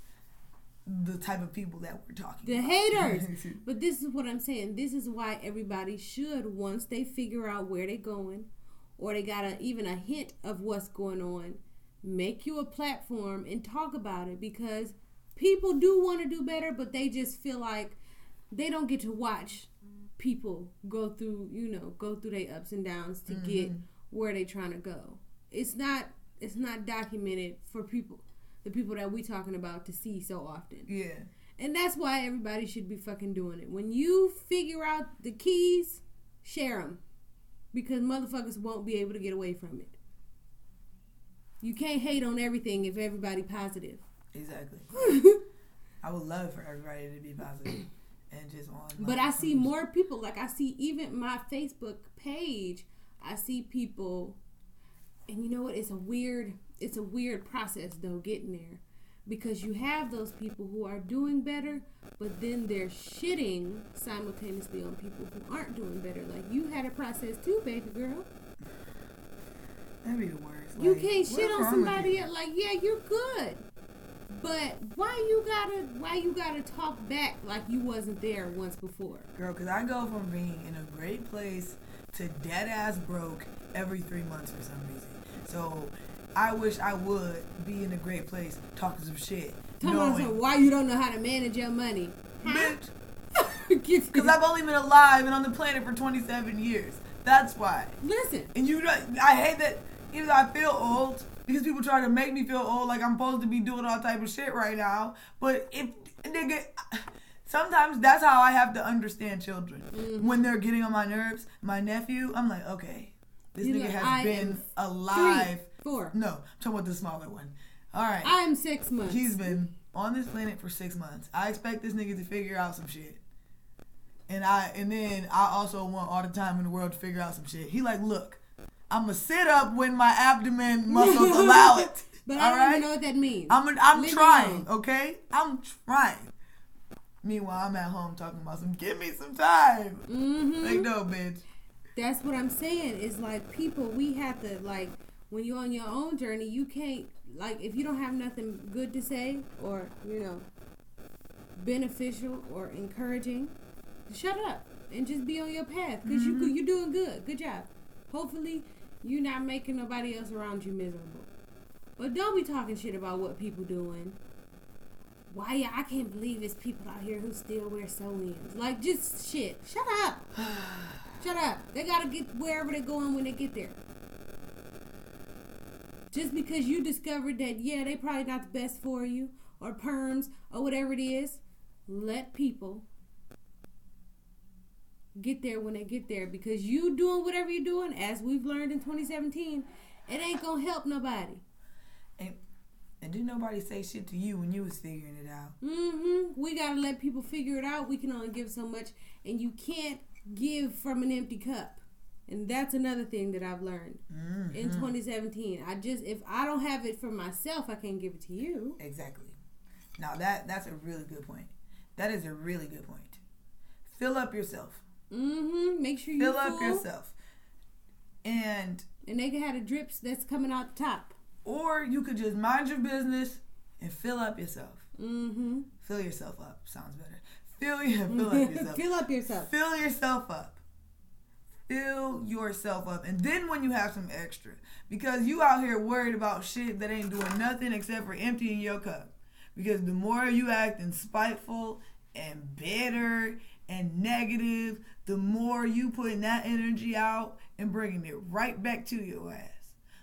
Speaker 1: the type of people that we're talking
Speaker 2: The
Speaker 1: about.
Speaker 2: haters. <laughs> But this is what I'm saying. This is why everybody should, once they figure out where they're going, or they got a, even a hint of what's going on, make you a platform and talk about it because people do want to do better, but they just feel like they don't get to watch people go through, you know, go through their ups and downs to mm-hmm. get where they trying to go. It's not it's not documented for people the people that we talking about to see so often.
Speaker 1: yeah.
Speaker 2: And that's why everybody should be fucking doing it. When you figure out the keys, share them. Because motherfuckers won't be able to get away from it. You can't hate on everything if everybody positive.
Speaker 1: Exactly. <laughs> I would love for everybody to be positive and just on.
Speaker 2: But I see more people, like I see even my Facebook page, I see people and you know what? It's a weird it's a weird process though getting there. Because you have those people who are doing better, but then they're shitting simultaneously on people who aren't doing better. Like you had a process too, baby girl.
Speaker 1: That'd be the worst.
Speaker 2: You
Speaker 1: Like,
Speaker 2: can't shit on somebody else. Like, yeah, you're good. But why you gotta why you gotta talk back like you wasn't there once before?
Speaker 1: Girl, because I go from being in a great place to dead ass broke every three months for some reason. So I wish I would be in a great place talking some shit.
Speaker 2: Tell me why you don't know how to manage your money.
Speaker 1: bitch, <laughs>
Speaker 2: Because
Speaker 1: I've only been alive and on the planet for 27 years. That's why.
Speaker 2: listen,
Speaker 1: And you know, I hate that even though I feel old, because people try to make me feel old like I'm supposed to be doing all type of shit right now. But if nigga sometimes that's how I have to understand children.
Speaker 2: Mm-hmm.
Speaker 1: When they're getting on my nerves, my nephew, I'm like, okay, this
Speaker 2: You
Speaker 1: nigga
Speaker 2: like,
Speaker 1: has
Speaker 2: I
Speaker 1: been alive.
Speaker 2: three, four.
Speaker 1: No, I'm talking about the smaller one. All right.
Speaker 2: I'm six months.
Speaker 1: He's been on this planet for six months. I expect this nigga to figure out some shit. And I and then I also want all the time in the world to figure out some shit. He like, look, I'ma sit up when my abdomen <laughs> muscles allow it.
Speaker 2: but
Speaker 1: all
Speaker 2: I don't
Speaker 1: right?
Speaker 2: even know what that means.
Speaker 1: I'm I'm
Speaker 2: Leave
Speaker 1: trying, okay? I'm trying. Meanwhile, I'm at home talking about some. Give me some time.
Speaker 2: hmm
Speaker 1: Like no, bitch.
Speaker 2: That's what I'm saying. Is like people, we have to like when you're on your own journey, you can't like if you don't have nothing good to say or you know beneficial or encouraging, shut up and just be on your path because you mm-hmm. you're doing good. Good job. Hopefully, you're not making nobody else around you miserable. But don't be talking shit about what people doing. Why yeah, I can't believe it's people out here who still wear sew-ins. Like just shit. Shut up. <sighs> Shut up. They gotta get wherever they're going when they get there. Just because you discovered that, yeah, they probably not the best for you, or perms, or whatever it is, let people get there when they get there. Because you doing whatever you're doing, as we've learned in 2017, it ain't gonna help nobody.
Speaker 1: And and didn't nobody say shit to you when you was figuring it out.
Speaker 2: Mm hmm We gotta let people figure it out. We can only give so much, and you can't give from an empty cup. And that's another thing that I've learned
Speaker 1: Mm,
Speaker 2: in 2017. I just if I don't have it for myself, I can't give it to you.
Speaker 1: Exactly. Now that that's a really good point. That is a really good point. Fill up yourself.
Speaker 2: Mm-hmm. Make sure you
Speaker 1: Fill up yourself. And
Speaker 2: and they can have the drips that's coming out the top.
Speaker 1: or you could just mind your business and fill up yourself.
Speaker 2: Mm-hmm.
Speaker 1: Fill yourself up. Sounds better. Fill your <laughs> fill up <laughs> yourself.
Speaker 2: Fill up yourself.
Speaker 1: Fill yourself up. Fill yourself up. And then when you have some extra, because you out here worried about shit that ain't doing nothing except for emptying your cup. Because the more you acting spiteful and bitter and negative, the more you putting that energy out and bringing it right back to your ass.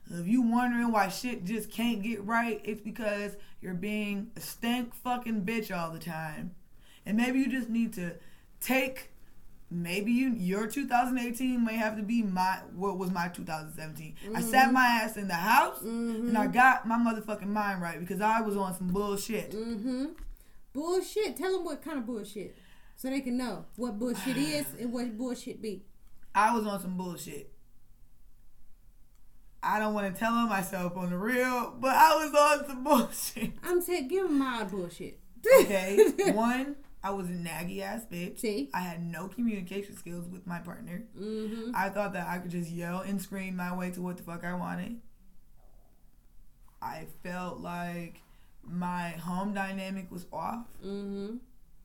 Speaker 1: If you wondering why shit just can't get right, it's because you're being a stank fucking bitch all the time. And maybe you just need to take maybe you your 2018 may have to be my what was my 2017. I sat my ass in the house and I got my motherfucking mind right because I was on some bullshit.
Speaker 2: Mm-hmm. Bullshit. Tell them what kind of bullshit, so they can know what bullshit is <sighs> and what bullshit be.
Speaker 1: I was on some bullshit. I don't want to tell on myself on the real, but I was on some <laughs> bullshit.
Speaker 2: I'm saying, give them my bullshit.
Speaker 1: Okay, <laughs> one, I was a naggy ass bitch.
Speaker 2: See?
Speaker 1: I had no communication skills with my partner.
Speaker 2: hmm
Speaker 1: I thought that I could just yell and scream my way to what the fuck I wanted. I felt like my home dynamic was off.
Speaker 2: Mm-hmm.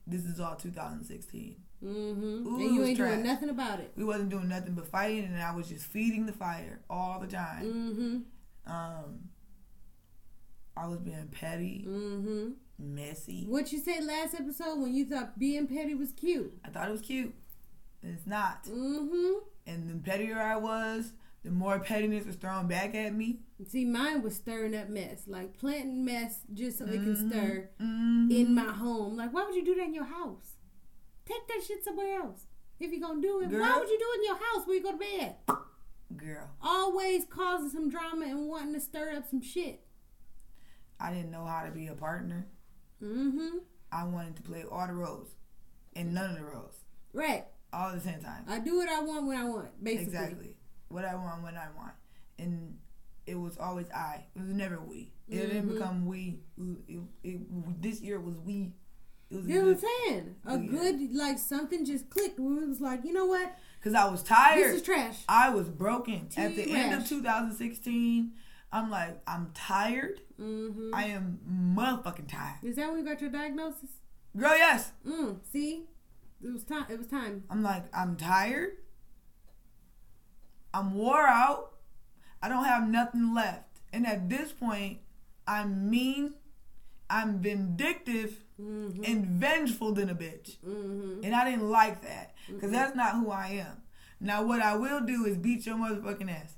Speaker 1: This is all 2016.
Speaker 2: Mm-hmm.
Speaker 1: Ooh,
Speaker 2: and you ain't
Speaker 1: trash.
Speaker 2: doing nothing about it.
Speaker 1: We wasn't doing nothing but fighting, and I was just feeding the fire all the time.
Speaker 2: Mm-hmm.
Speaker 1: Um, I was being petty,
Speaker 2: Mm-hmm.
Speaker 1: messy.
Speaker 2: What you said last episode when you thought being petty was cute.
Speaker 1: I thought it was cute. It's not.
Speaker 2: Mm-hmm.
Speaker 1: And the pettier I was, the more pettiness was thrown back at me.
Speaker 2: See, mine was stirring up mess, like planting mess just so it can stir
Speaker 1: Mhm.
Speaker 2: in my home. Like, why would you do that in your house? Take that shit somewhere else. If you're gonna do it, why would you do it in your house where you go to bed?
Speaker 1: Girl,
Speaker 2: Always causing some drama and wanting to stir up some shit.
Speaker 1: I didn't know how to be a partner.
Speaker 2: Mm-hmm.
Speaker 1: I wanted to play all the roles and none of the roles
Speaker 2: Right.
Speaker 1: all at the same time.
Speaker 2: I do what I want when I want, basically.
Speaker 1: Exactly. What I want when I want. And it was always I. It was never we. It didn't
Speaker 2: Mhm.
Speaker 1: become we. It, it, this year was we. It was
Speaker 2: You know what I'm saying? A
Speaker 1: Yeah.
Speaker 2: good, like, something just clicked it was like, you know what?
Speaker 1: Because I was tired.
Speaker 2: This is trash.
Speaker 1: I was broken. At the
Speaker 2: Tea
Speaker 1: end of 2016, I'm like, I'm tired.
Speaker 2: Mm-hmm.
Speaker 1: I am motherfucking tired.
Speaker 2: Is that when you got your diagnosis?
Speaker 1: Girl, yes.
Speaker 2: Mm, see? It was time. It was time.
Speaker 1: I'm like, I'm tired. I'm wore out. I don't have nothing left. And at this point, I'm mean, I'm vindictive,
Speaker 2: Mm-hmm.
Speaker 1: and vengeful than a bitch.
Speaker 2: Mm-hmm.
Speaker 1: And I didn't like that because that's not who I am. Now, what I will do is beat your motherfucking ass,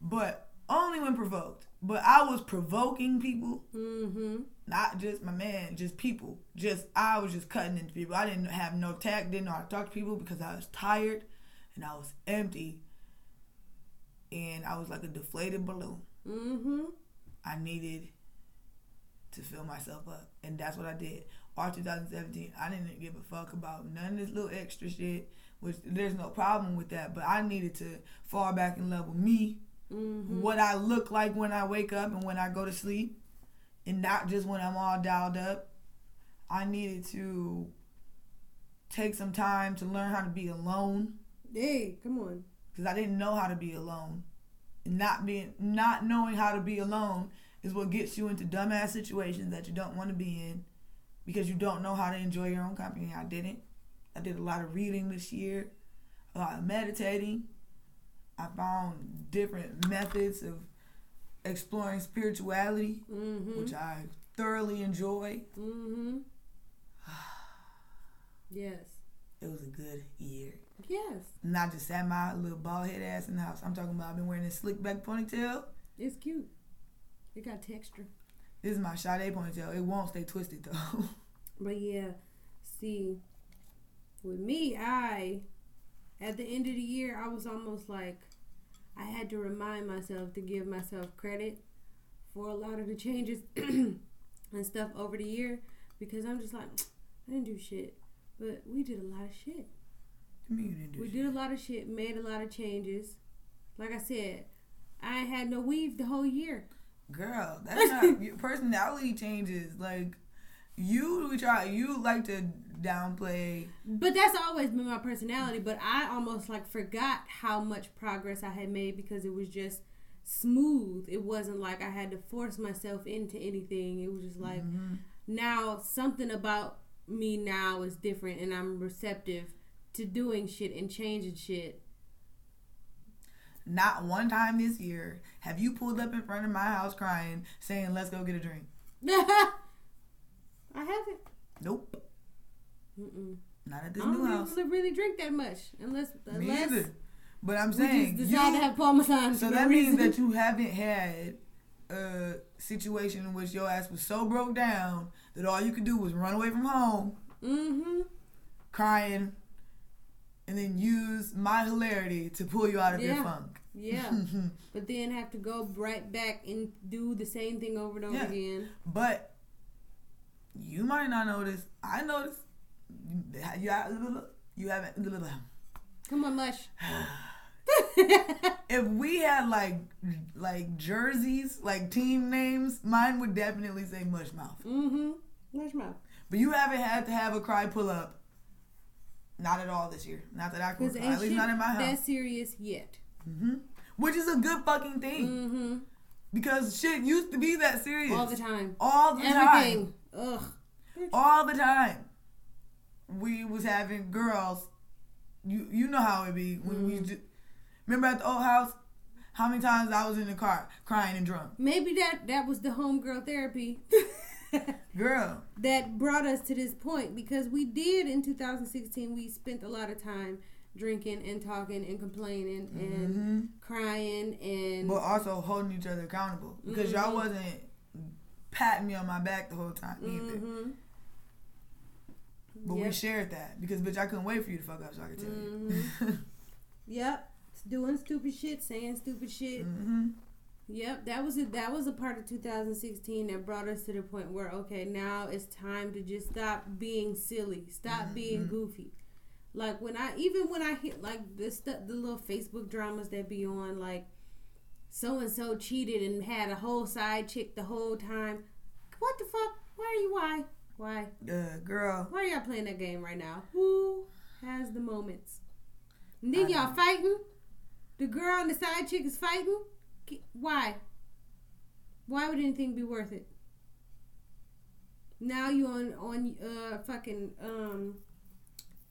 Speaker 1: but only when provoked. But I was provoking people,
Speaker 2: Mm-hmm.
Speaker 1: not just my man, just people. Just I was just cutting into people. I didn't have no tact, didn't know how to talk to people because I was tired and I was empty, and I was like a deflated balloon.
Speaker 2: Mm-hmm.
Speaker 1: I needed to fill myself up. And that's what I did. All 2017, I didn't give a fuck about none of this little extra shit, which there's no problem with that. But I needed to fall back in love with me,
Speaker 2: Mm-hmm.
Speaker 1: what I look like when I wake up and when I go to sleep, and not just when I'm all dialed up. I needed to take some time to learn how to be alone
Speaker 2: Hey, come on.
Speaker 1: because I didn't know how to be alone. And not being, not knowing how to be alone is what gets you into dumbass situations that you don't want to be in because you don't know how to enjoy your own company. I didn't. I did a lot of reading this year, a lot of meditating. I found different methods of exploring spirituality,
Speaker 2: Mm-hmm.
Speaker 1: which I thoroughly enjoy.
Speaker 2: Mm-hmm. yes.
Speaker 1: It was a good year.
Speaker 2: Yes.
Speaker 1: And I just sat my little bald head ass in the house. I'm talking about I've been wearing this slick back ponytail.
Speaker 2: It's cute. It got texture.
Speaker 1: This is my Sade ponytail. It won't stay twisted though. <laughs>
Speaker 2: But yeah, see, with me, I, at the end of the year, I was almost like, I had to remind myself to give myself credit for a lot of the changes <clears throat> and stuff over the year because I'm just like, I didn't do shit. But we did a lot of shit.
Speaker 1: To me, you didn't do
Speaker 2: We
Speaker 1: shit.
Speaker 2: did a lot of shit, made a lot of changes. Like I said, I ain't had no weave the whole year.
Speaker 1: Girl, that's <laughs> not your personality changes. Like you, we try. You like to downplay.
Speaker 2: But that's always been my personality. But I almost like forgot how much progress I had made because it was just smooth. It wasn't like I had to force myself into anything. It was just like
Speaker 1: Mhm.
Speaker 2: now something about me now is different and I'm receptive to doing shit and changing shit.
Speaker 1: Not one time this year have you pulled up in front of my house crying, saying, "Let's go get a drink." <laughs>
Speaker 2: I haven't.
Speaker 1: Nope,
Speaker 2: Mm-mm.
Speaker 1: not at
Speaker 2: I
Speaker 1: this
Speaker 2: don't
Speaker 1: new house.
Speaker 2: really drink that much unless
Speaker 1: Me
Speaker 2: unless
Speaker 1: either. But I'm
Speaker 2: we
Speaker 1: saying
Speaker 2: just decide
Speaker 1: you-
Speaker 2: to have parmesan.
Speaker 1: So that
Speaker 2: no
Speaker 1: means
Speaker 2: reason.
Speaker 1: that you haven't had a situation in which your ass was so broke down that all you could do was run away from home,
Speaker 2: Mm-hmm.
Speaker 1: crying, and then use my hilarity to pull you out of your funk.
Speaker 2: Yeah. <laughs> but then have to go right back and do the same thing over and over
Speaker 1: Yeah.
Speaker 2: again.
Speaker 1: but you might not notice. I noticed. You, you haven't.
Speaker 2: Come on, Mush. <sighs>
Speaker 1: If we had like like jerseys, like team names, mine would definitely say Mush Mouth.
Speaker 2: mm-hmm. Mush mouth.
Speaker 1: But you haven't had to have a cry pull up. Not at all this year. Not that I can recall. At least not in my house.
Speaker 2: that serious yet.
Speaker 1: hmm Which is a good fucking thing.
Speaker 2: Mm-hmm.
Speaker 1: Because shit used to be that serious.
Speaker 2: All the time.
Speaker 1: All the time.
Speaker 2: Ugh.
Speaker 1: All the time. We was having girls. You you know how it be when we
Speaker 2: Mm-hmm.
Speaker 1: just, remember at the old house. How many times I was in the car crying and drunk,
Speaker 2: Maybe that that was the homegirl therapy <laughs>
Speaker 1: girl.
Speaker 2: that brought us to this point because we did in 2016. We spent a lot of time drinking and talking and complaining and
Speaker 1: hmm
Speaker 2: crying and
Speaker 1: But also holding each other accountable because y'all
Speaker 2: Mhm.
Speaker 1: wasn't patting me on my back the whole time either.
Speaker 2: Mhm.
Speaker 1: But we shared that because bitch, I couldn't wait for you to fuck up so I could tell you. <laughs>
Speaker 2: Yep. Doing stupid shit, saying stupid shit.
Speaker 1: hmm
Speaker 2: Yep, that was it. That was a part of 2016 that brought us to the point where okay, now it's time to just stop being silly, stop being
Speaker 1: Mhm.
Speaker 2: goofy. Like when I even when I hit like the stuff, the little Facebook dramas that be on, like so and so cheated and had a whole side chick the whole time. What the fuck? Why are you? Why? Why?
Speaker 1: Uh, girl,
Speaker 2: Why are y'all playing that game right now? Who has the moments? And then y'all fighting. The girl and the side chick is fighting. Why? Why would anything be worth it? Now you on on uh fucking um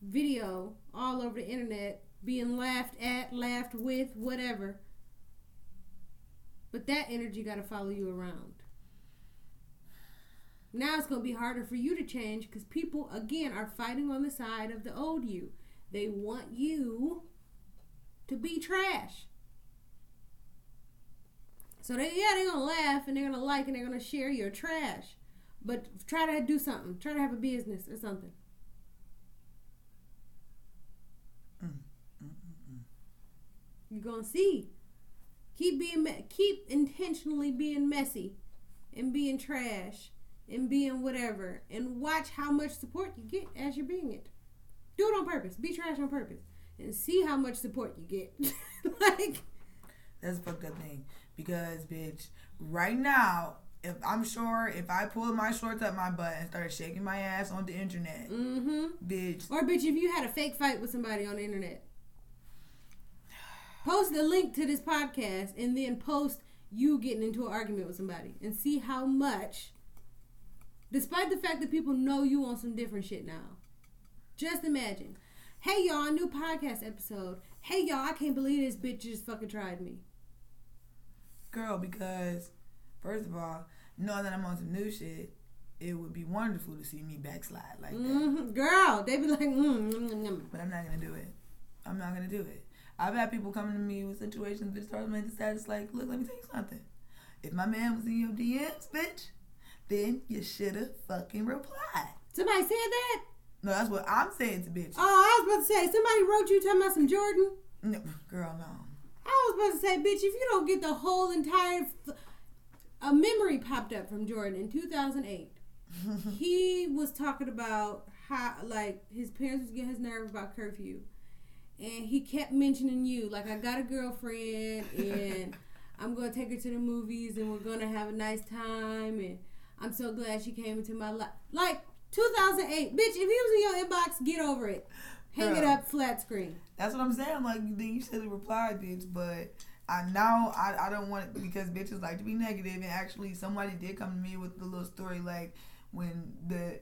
Speaker 2: video all over the internet being laughed at, laughed with, whatever. But that energy got to follow you around. Now it's going to be harder for you to change because people, again, are fighting on the side of the old you. They want you to be trash. So they, yeah, they're gonna laugh and they're gonna like and they're gonna share your trash, but try to do something. Try to have a business or something. You're gonna see. Keep being, keep intentionally being messy, and being trash, and being whatever, and watch how much support you get as you're being it. Do it on purpose. Be trash on purpose, and see how much support you get. <laughs> like.
Speaker 1: that's a fucked up thing. Because bitch, right now, if I'm sure if I pulled my shorts up my butt and started shaking my ass on the internet,
Speaker 2: Mm-hmm.
Speaker 1: bitch,
Speaker 2: Or bitch, if you had a fake fight with somebody on the internet, post the link to this podcast and then post you getting into an argument with somebody and see how much, despite the fact that people know you on some different shit now. Just imagine. Hey y'all, new podcast episode. Hey y'all, I can't believe this bitch just fucking tried me.
Speaker 1: girl, because first of all, knowing that I'm on some new shit, it would be wonderful to see me backslide like that.
Speaker 2: hmm Girl, they be like, mm, mm, mm, mm.
Speaker 1: But I'm not gonna do it. I'm not gonna do it. I've had people coming to me with situations that start making the status like, look, let me tell you something. If my man was in your DMs, bitch, then you should have fucking replied.
Speaker 2: Somebody said that?
Speaker 1: No, that's what I'm saying to bitches.
Speaker 2: Oh, I was about to say, somebody wrote you talking about some Jordan?
Speaker 1: No, girl, no.
Speaker 2: I was about to say, bitch, if you don't get the whole entire. F- a memory popped up from Jordan in 2008. <laughs> he was talking about how, like, his parents was getting his nerve about curfew. And he kept mentioning you. Like, I got a girlfriend, and <laughs> I'm going to take her to the movies, and we're going to have a nice time, and I'm so glad she came into my life. Like, 2008. Bitch, if he was in your inbox, get over it. Hang it up flat screen.
Speaker 1: That's what I'm saying. Like, then you should have replied, bitch. But I now I, I don't want it because bitches like to be negative. And actually, somebody did come to me with the little story like when the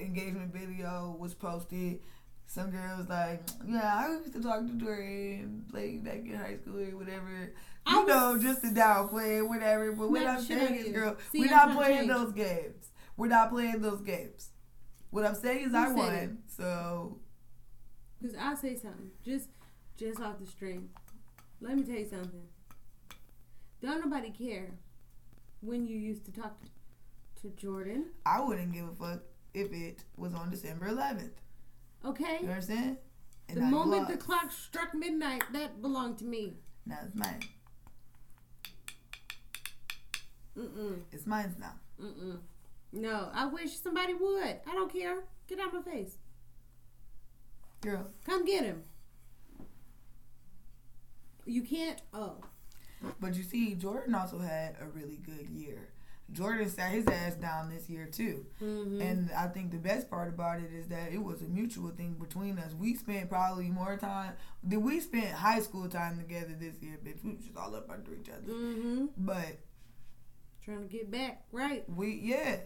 Speaker 1: engagement video was posted. Some girl was like, "Yeah, I used to talk to Jordan, like back in high school or whatever."
Speaker 2: I
Speaker 1: You
Speaker 2: was-
Speaker 1: know, just to downplay whatever. But what I'm saying is, girl,
Speaker 2: See,
Speaker 1: we're
Speaker 2: I'm
Speaker 1: not playing those games. We're not playing those games. What I'm saying is,
Speaker 2: Who
Speaker 1: I won.
Speaker 2: it?
Speaker 1: So
Speaker 2: Cause I'll say something, just just off the stream. Let me tell you something. Don't nobody care when you used to talk to Jordan.
Speaker 1: I wouldn't give a fuck if it was on December 11th.
Speaker 2: Okay?
Speaker 1: You understand? And
Speaker 2: The moment the clock struck midnight, that belonged to me.
Speaker 1: Now it's mine.
Speaker 2: Mm-mm.
Speaker 1: It's mine now.
Speaker 2: Mm-mm. No, I wish somebody would. I don't care. Get out of my face.
Speaker 1: Girl,
Speaker 2: Come get him. You can't. Oh.
Speaker 1: but you see, Jordan also had a really good year. Jordan sat his ass down this year too.
Speaker 2: Mm-hmm.
Speaker 1: And I think the best part about it is that it was a mutual thing between us. We spent probably more time than we spent high school time together this year, bitch. We was just all up under each other.
Speaker 2: mm-hmm.
Speaker 1: But
Speaker 2: trying to get back, right?
Speaker 1: We yeah.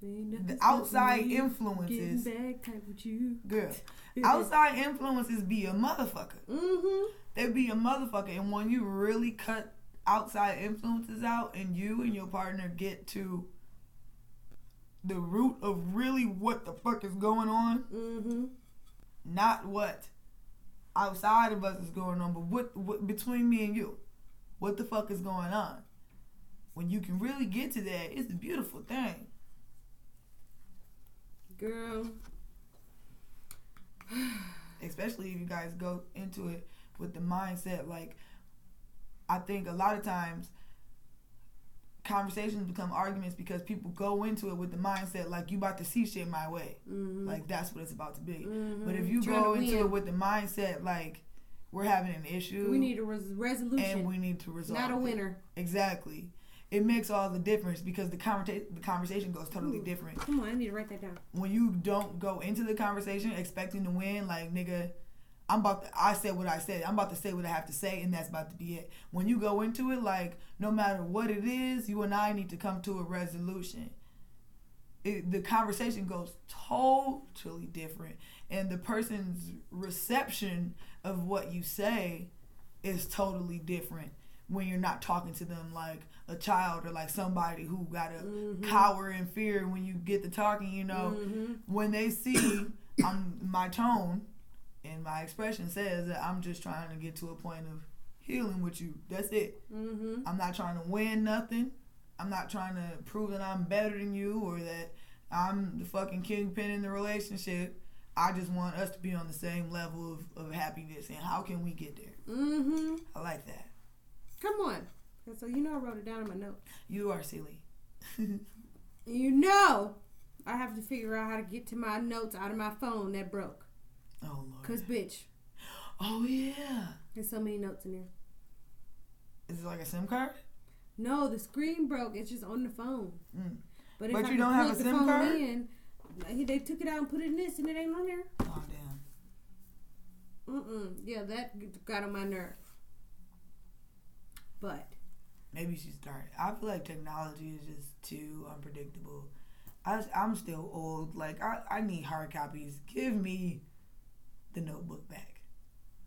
Speaker 1: The outside influences,
Speaker 2: Getting back type with you.
Speaker 1: girl. <laughs> Outside influences be a motherfucker.
Speaker 2: Mm-hmm.
Speaker 1: They be a motherfucker, and when you really cut outside influences out, and you and your partner get to the root of really what the fuck is going on,
Speaker 2: Mm-hmm.
Speaker 1: not what outside of us is going on, but what, what between me and you, what the fuck is going on. When you can really get to that, it's a beautiful thing.
Speaker 2: Girl. <sighs>
Speaker 1: especially if you guys go into it with the mindset like i think a lot of times conversations become arguments because people go into it with the mindset like you about to see shit my way
Speaker 2: Mm-hmm.
Speaker 1: like that's what it's about to be
Speaker 2: Mhm.
Speaker 1: but if you
Speaker 2: Trying
Speaker 1: go into it with the mindset like we're having an issue
Speaker 2: we need a res- resolution,
Speaker 1: and we need to resolve
Speaker 2: not a
Speaker 1: it.
Speaker 2: winner.
Speaker 1: exactly it makes all the difference because the conversation the conversation goes totally
Speaker 2: Ooh.
Speaker 1: different
Speaker 2: Come on, I need to write that down.
Speaker 1: when you don't go into the conversation expecting to win, like nigga, I'm about to, I said what I said. I'm about to say what I have to say, and that's about to be it. When you go into it, like no matter what it is, you and I need to come to a resolution. It, the conversation goes totally different, and the person's reception of what you say is totally different when you're not talking to them like a child or like somebody who gotta
Speaker 2: Mhm.
Speaker 1: cower in fear when you get to talking. You know,
Speaker 2: Mhm.
Speaker 1: when they see I'm my tone and my expression says that I'm just trying to get to a point of healing with you. That's it.
Speaker 2: Mm-hmm.
Speaker 1: I'm not trying to win nothing. I'm not trying to prove that I'm better than you or that I'm the fucking kingpin in the relationship. I just want us to be on the same level of, of happiness and how can we get there?
Speaker 2: Mm-hmm.
Speaker 1: I like that.
Speaker 2: Come on. So you know I wrote it down in my notes.
Speaker 1: You are silly. <laughs>
Speaker 2: You know I have to figure out how to get to my notes out of my phone that broke.
Speaker 1: Oh Lord.
Speaker 2: Cause bitch,
Speaker 1: Oh yeah.
Speaker 2: there's so many notes in here.
Speaker 1: Is it like a SIM card?
Speaker 2: No, the screen broke. It's just on the phone.
Speaker 1: Mm.
Speaker 2: But if
Speaker 1: But you don't have a SIM card?
Speaker 2: in, they took it out and put it in this, and it ain't on there.
Speaker 1: Oh damn.
Speaker 2: Mm-mm. Yeah, that got on my nerve. But
Speaker 1: Maybe she's starting. I feel like technology is just too unpredictable. I, I'm still old. Like I, I need hard copies. Give me the notebook back.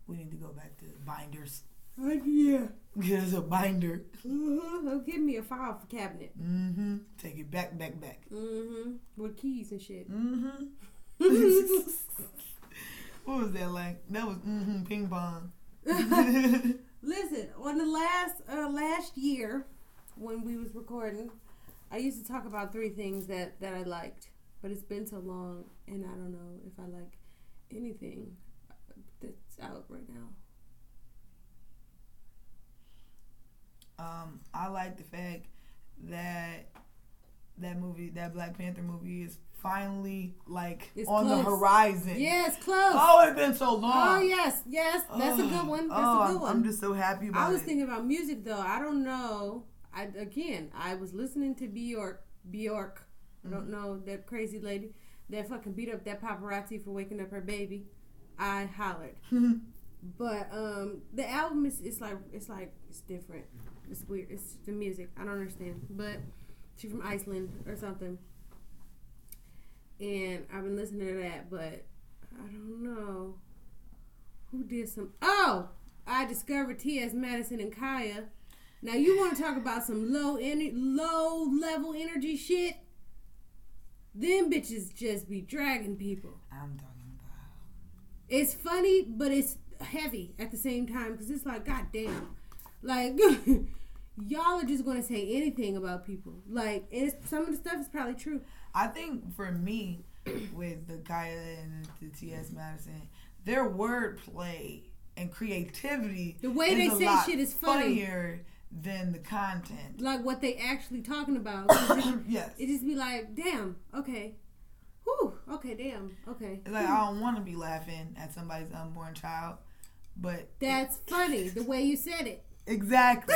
Speaker 1: We need to go back to binders.
Speaker 2: yeah, <laughs>
Speaker 1: Get us a binder.
Speaker 2: mm-hmm. give me a file for cabinet.
Speaker 1: Mm-hmm. Take it back, back, back.
Speaker 2: Mm-hmm. With keys and shit.
Speaker 1: Mm-hmm. <laughs> what was that like? That was mm-hmm ping pong. <laughs>
Speaker 2: Listen, on the last uh, last year when we was recording, I used to talk about three things that that I liked, but it's been so long, and I don't know if I like anything that's out right now.
Speaker 1: um, I like the fact that that movie, that Black Panther movie, is finally like
Speaker 2: It's
Speaker 1: on the horizon.
Speaker 2: Yes, close.
Speaker 1: Oh, it's been so long.
Speaker 2: Oh yes, yes, that's a good one. That's
Speaker 1: oh,
Speaker 2: a good
Speaker 1: I'm-
Speaker 2: one.
Speaker 1: I'm just so happy about it.
Speaker 2: I was
Speaker 1: it.
Speaker 2: thinking about music though. I don't know. I again, I was listening to Bjork. Bjork. I
Speaker 1: Mm-hmm.
Speaker 2: don't know that crazy lady that fucking beat up that paparazzi for waking up her baby. I hollered. <laughs> But um, the album is it's like it's like it's different. It's weird. It's the music. I don't understand. But she's from Iceland or something. And I've been listening to that, but I don't know who did some. Oh, I discovered T.S. Madison and Kaya. Now you want to talk about some low ener- low level energy shit? Them bitches just be dragging people.
Speaker 1: I'm talking about.
Speaker 2: It's funny, but it's heavy at the same time because it's like, god damn, like <laughs> y'all are just gonna say anything about people. Like, and it's, some of the stuff is probably true.
Speaker 1: I think for me, <clears throat> with the Kaya and the T.S. Madison, their wordplay and creativity.
Speaker 2: The way
Speaker 1: is
Speaker 2: they
Speaker 1: a
Speaker 2: say
Speaker 1: lot
Speaker 2: shit is funny.
Speaker 1: funnier than the content.
Speaker 2: Like what they actually talking about. <coughs> it,
Speaker 1: yes.
Speaker 2: it just be like, damn, okay, whew, okay, damn, okay.
Speaker 1: It's like I don't want to be laughing at somebody's unborn child, but
Speaker 2: That's funny the way you said it.
Speaker 1: exactly.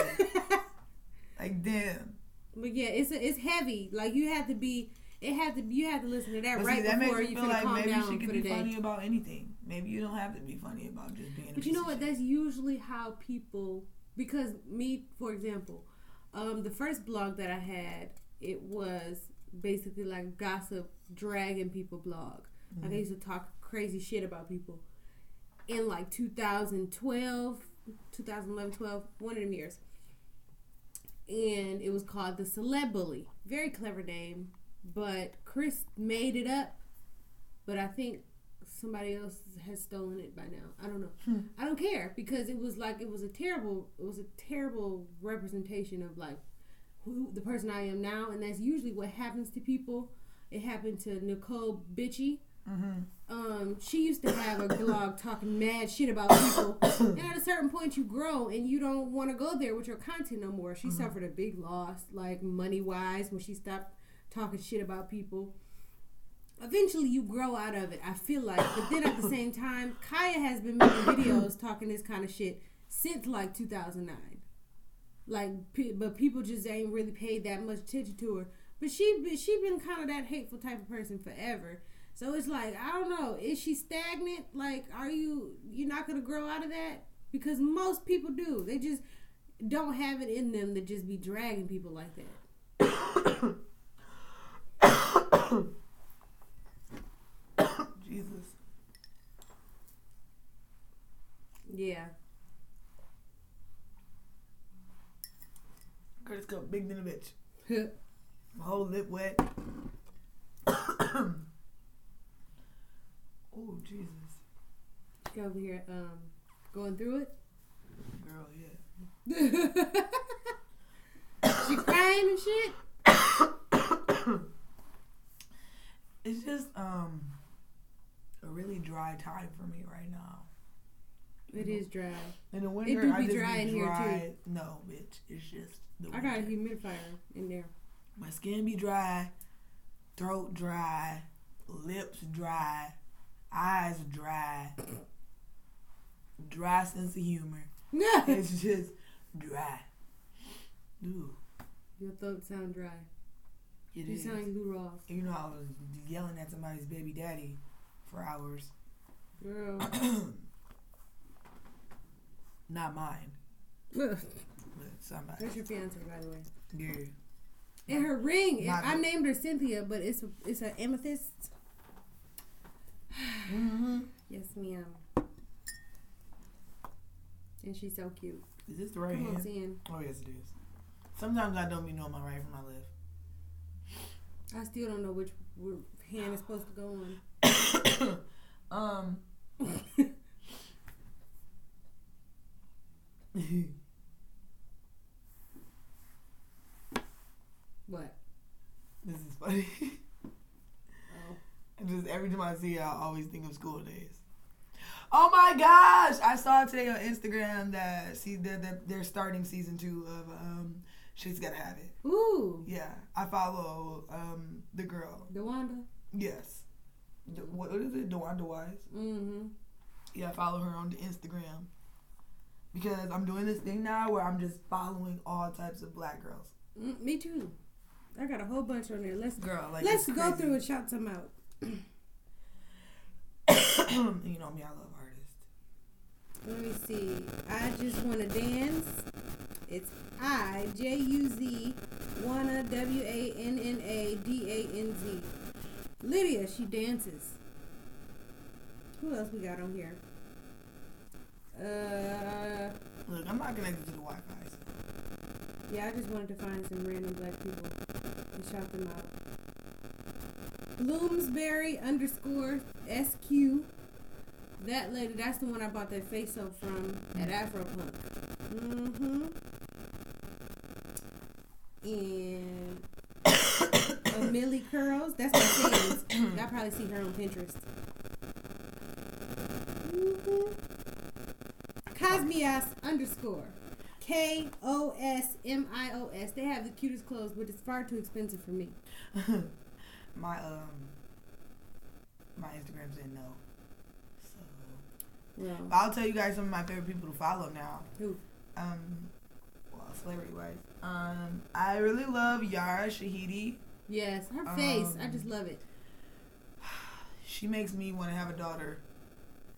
Speaker 1: <laughs> like damn.
Speaker 2: But yeah, it's it's heavy. Like you have to be. It had to. You have to listen to that
Speaker 1: But
Speaker 2: right
Speaker 1: see, that
Speaker 2: before you
Speaker 1: feel like
Speaker 2: calm
Speaker 1: maybe
Speaker 2: down
Speaker 1: she could be
Speaker 2: day.
Speaker 1: funny about anything. Maybe you don't have to be funny about just being. a
Speaker 2: But you know what? That's usually how people. Because me, for example, Um, the first blog that I had, it was basically like gossip, dragging people blog. Like I used to talk crazy shit about people. In like 2012, 2011, 12, one of them years. And it was called the Celeb Bully. Very clever name, but Chris made it up. But I think somebody else has stolen it by now. I don't know.
Speaker 1: Hmm.
Speaker 2: I don't care because it was like it was a terrible it was a terrible representation of like who the person I am now and that's usually what happens to people. It happened to Necole Bitchie.
Speaker 1: Mm-hmm.
Speaker 2: Um, she used to have a blog talking mad shit about people, <coughs> and at a certain point, you grow and you don't want to go there with your content no more. She suffered a big loss, like money wise, when she stopped talking shit about people. Eventually, you grow out of it. I feel like, but then at the same time, Kaya has been making videos talking this kind of shit since like 2009. Like, but people just ain't really paid that much attention to her. But she she been kind of that hateful type of person forever. So it's like I don't know. Is she stagnant? Like, are you you're not gonna grow out of that? Because most people do. They just don't have it in them to just be dragging people like that. <coughs>
Speaker 1: Jesus.
Speaker 2: Yeah.
Speaker 1: Curtis Cup, big than a bitch. My whole lip wet. <coughs> oh, Jesus.
Speaker 2: Go over here, um, going through it.
Speaker 1: Girl, yeah. <laughs>
Speaker 2: she crying and shit. <coughs>
Speaker 1: It's just um a really dry time for me right now.
Speaker 2: It is dry.
Speaker 1: In the winter,
Speaker 2: do
Speaker 1: I
Speaker 2: be
Speaker 1: just
Speaker 2: dry
Speaker 1: be
Speaker 2: in here,
Speaker 1: dry. No, bitch. It's just the
Speaker 2: I got a humidifier in there.
Speaker 1: My skin be dry, throat dry, lips dry, eyes dry, dry sense of humor. <laughs> It's just dry. Ooh,
Speaker 2: Your throat sound dry.
Speaker 1: it
Speaker 2: You
Speaker 1: is.
Speaker 2: sound like Lou Rawls.
Speaker 1: You know, I was yelling at somebody's baby daddy for hours.
Speaker 2: Girl. <clears throat>
Speaker 1: Not mine,
Speaker 2: That's
Speaker 1: somebody.
Speaker 2: your fiance, by the way.
Speaker 1: Yeah.
Speaker 2: And her ring, I named her Cynthia, but it's a, it's an amethyst. <sighs>
Speaker 1: Mm-hmm.
Speaker 2: Yes, ma'am. And she's so cute.
Speaker 1: Is this the right
Speaker 2: Come
Speaker 1: hand?
Speaker 2: Sin.
Speaker 1: Oh yes, it is. Sometimes I don't be knowing my right from my left.
Speaker 2: I still don't know which, which hand is supposed to go on. <coughs>
Speaker 1: um. <laughs> <laughs>
Speaker 2: what?
Speaker 1: this is funny.
Speaker 2: Oh. <laughs>
Speaker 1: Just every time I see it, I always think of school days. Oh my gosh! I saw today on Instagram that see that that they're starting season two of um, She's Gotta Have It.
Speaker 2: Ooh.
Speaker 1: Yeah, I follow um the girl.
Speaker 2: DeWanda.
Speaker 1: Yes, what is it? DeWanda Wise.
Speaker 2: Mm-hmm.
Speaker 1: Yeah, I follow her on the Instagram because I'm doing this thing now where I'm just following all types of black girls.
Speaker 2: Mm, me too. I got a whole bunch on there. Let's
Speaker 1: Girl, like
Speaker 2: let's go
Speaker 1: crazy.
Speaker 2: through and shout some out. <coughs> <coughs>
Speaker 1: you know me, I love artists.
Speaker 2: Let me see. I just wanna dance. It's I J U Z wanna W A N N A D A N Z. Lydia, she dances. Who else we got on here? Uh,
Speaker 1: Look, I'm not connected to the Wi-Fi. So.
Speaker 2: yeah, I just wanted to find some random black people and shout them out. Bloomsbury underscore SQ. That lady, that's the one I bought that face up from at Afropunk. Mm-hmm. And <coughs> a Millie Curls. That's my fans. Y'all probably see her on Pinterest. Mm-hmm. Kosmios underscore. K O S M I O S. They have the cutest clothes, but it's far too expensive for me. <laughs>
Speaker 1: my um, my Instagram said no. So,
Speaker 2: Well,
Speaker 1: but I'll tell you guys some of my favorite people to follow now.
Speaker 2: who?
Speaker 1: Um, well, celebrity wise, um, I really love Yara Shahidi.
Speaker 2: Yes, her face. I
Speaker 1: Um,
Speaker 2: just love it. <sighs>
Speaker 1: She makes me want to have a daughter,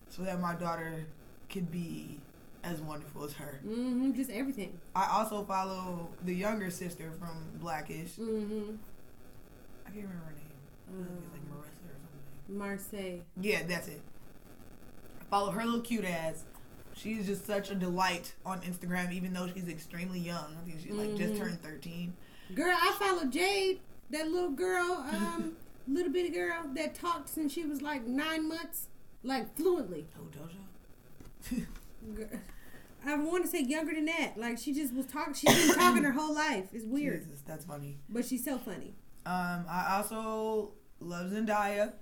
Speaker 1: so that my daughter could be as wonderful as her.
Speaker 2: Mm-hmm. Just everything.
Speaker 1: I also follow the younger sister from Blackish.
Speaker 2: Mm-hmm.
Speaker 1: I can't remember her name. I think it's like Marissa or something.
Speaker 2: Marsai.
Speaker 1: Yeah, that's it. I follow her little cute ass. She's just such a delight on Instagram, even though she's extremely young. I think she like just
Speaker 2: Mhm.
Speaker 1: turned thirteen.
Speaker 2: Girl, I follow Jade, that little girl, um, <laughs> little bitty girl that talked since she was like nine months, like fluently.
Speaker 1: Oh, Doja.
Speaker 2: I want to say younger than that. Like she just was talking. She's been talking her whole life. It's weird,
Speaker 1: Jesus, that's funny.
Speaker 2: but she's so funny.
Speaker 1: Um, I also love Zendaya.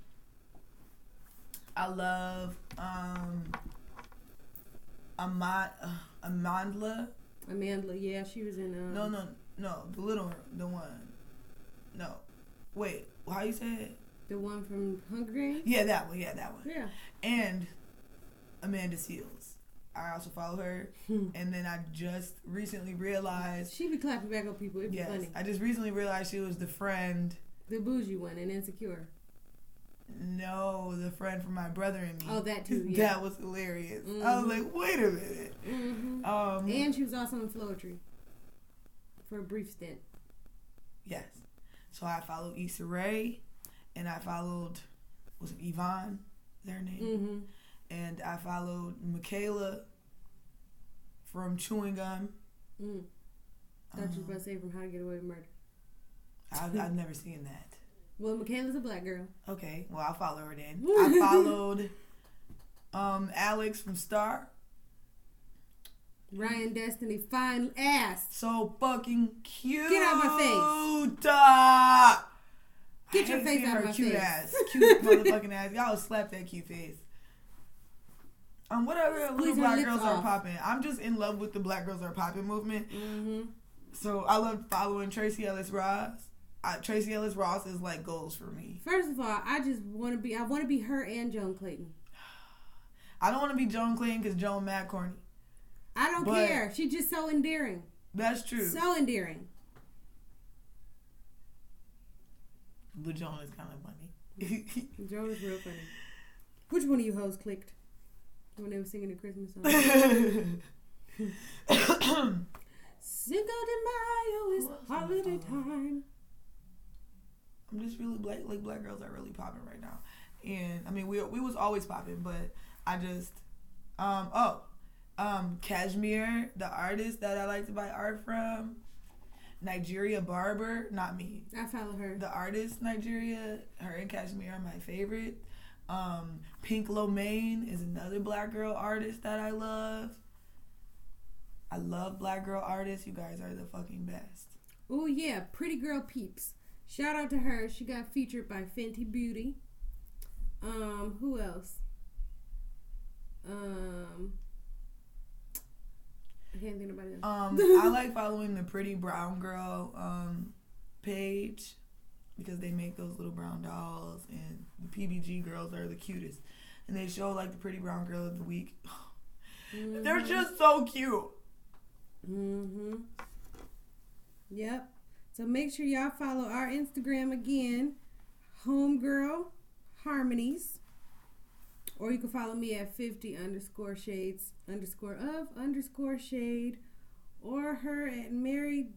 Speaker 1: I love um Amand uh, Amandla.
Speaker 2: Amanda, yeah, she was in. Um,
Speaker 1: No, no, no, the little one, the one. No, wait, how you say it?
Speaker 2: the one from Hunger Games.
Speaker 1: Yeah, that one. Yeah, that one.
Speaker 2: Yeah.
Speaker 1: And Amanda Seales. I also follow her. And then I just recently realized.
Speaker 2: She be clapping back on people. It'd be
Speaker 1: Yes,
Speaker 2: funny.
Speaker 1: I just recently realized she was the friend.
Speaker 2: The bougie one and insecure.
Speaker 1: No, the friend from my brother and me.
Speaker 2: Oh, that too. <laughs> Yeah.
Speaker 1: That was hilarious. I was
Speaker 2: Mhm.
Speaker 1: like, wait a minute.
Speaker 2: hmm
Speaker 1: Um,
Speaker 2: And she was also in Floetry for a brief stint.
Speaker 1: yes. So I followed Issa Rae, and I followed was it Yvonne, their name,
Speaker 2: Mm-hmm.
Speaker 1: And I followed Michaela from Chewing Gum.
Speaker 2: Mm. Thought you was
Speaker 1: Um,
Speaker 2: about to say from How to Get Away with Murder.
Speaker 1: I've, I've never seen that. <laughs>
Speaker 2: Well, Michaela's a black girl.
Speaker 1: Okay, well I'll follow her then. I <laughs> followed um Alex from Star.
Speaker 2: Ryan Destiny, fine ass.
Speaker 1: So fucking cute.
Speaker 2: Get out of my face.
Speaker 1: Ah!
Speaker 2: Get your face out
Speaker 1: her
Speaker 2: my
Speaker 1: cute
Speaker 2: face.
Speaker 1: ass. <laughs> Cute motherfucking ass. Y'all slap that cute face. Um, what other little black girls are popping? I'm just in love with the black girls are popping movement.
Speaker 2: Mm-hmm.
Speaker 1: So I love following Tracee Ellis Ross. I, Tracee Ellis Ross is like goals for me.
Speaker 2: First of all, I just want to be. I want to be her and Joan Clayton.
Speaker 1: I don't want to be Joan Clayton because Joan mad corny.
Speaker 2: I don't
Speaker 1: But-
Speaker 2: care. She's just so endearing.
Speaker 1: That's true.
Speaker 2: So endearing.
Speaker 1: but Joan is kind of funny.
Speaker 2: Joan is real funny. Which one of you hoes clicked when they were singing the Christmas song? <coughs> Cinco de Mayo is holiday time.
Speaker 1: I'm just really black like black girls are really popping right now. And I mean we we was always popping, but I just um oh um Cashmere, the artist that I like to buy art from. Nigeria Barber, not me.
Speaker 2: I follow her.
Speaker 1: The artist Nigeria, her and Cashmere are my favorite. Um Pink Lomaine is another black girl artist that I love. I love black girl artists. You guys are the fucking best.
Speaker 2: Oh yeah, Pretty Girl Peeps. Shout out to her. She got featured by Fenty Beauty. Um, who else? Um, I can't think of anybody else.
Speaker 1: Um, <laughs> I like following the Pretty Brown Girl um page because they make those little brown dolls, and the PBG girls are the cutest, and they show like the Pretty Brown Girl of the week. <laughs> They're just so cute.
Speaker 2: Mm-hmm. Yep. So make sure y'all follow our Instagram again, Homegirl Harmonies. Or you can follow me at 50 underscore shades underscore of underscore shade. Or her at mary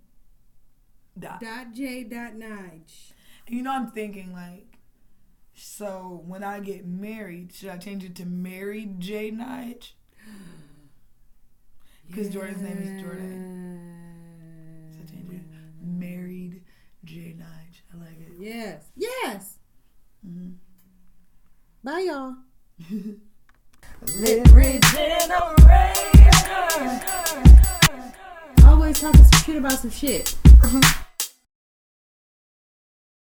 Speaker 1: Dot.
Speaker 2: dot j dot nige.
Speaker 1: And you know, I'm thinking like, so when I get married, should I change it to Mary J Nige? Because Jordan's name is Jordan. So change it. Married J Nige. I like it.
Speaker 2: Yes. Yes.
Speaker 1: Mm-hmm.
Speaker 2: Bye, y'all. Always talking some shit about some shit.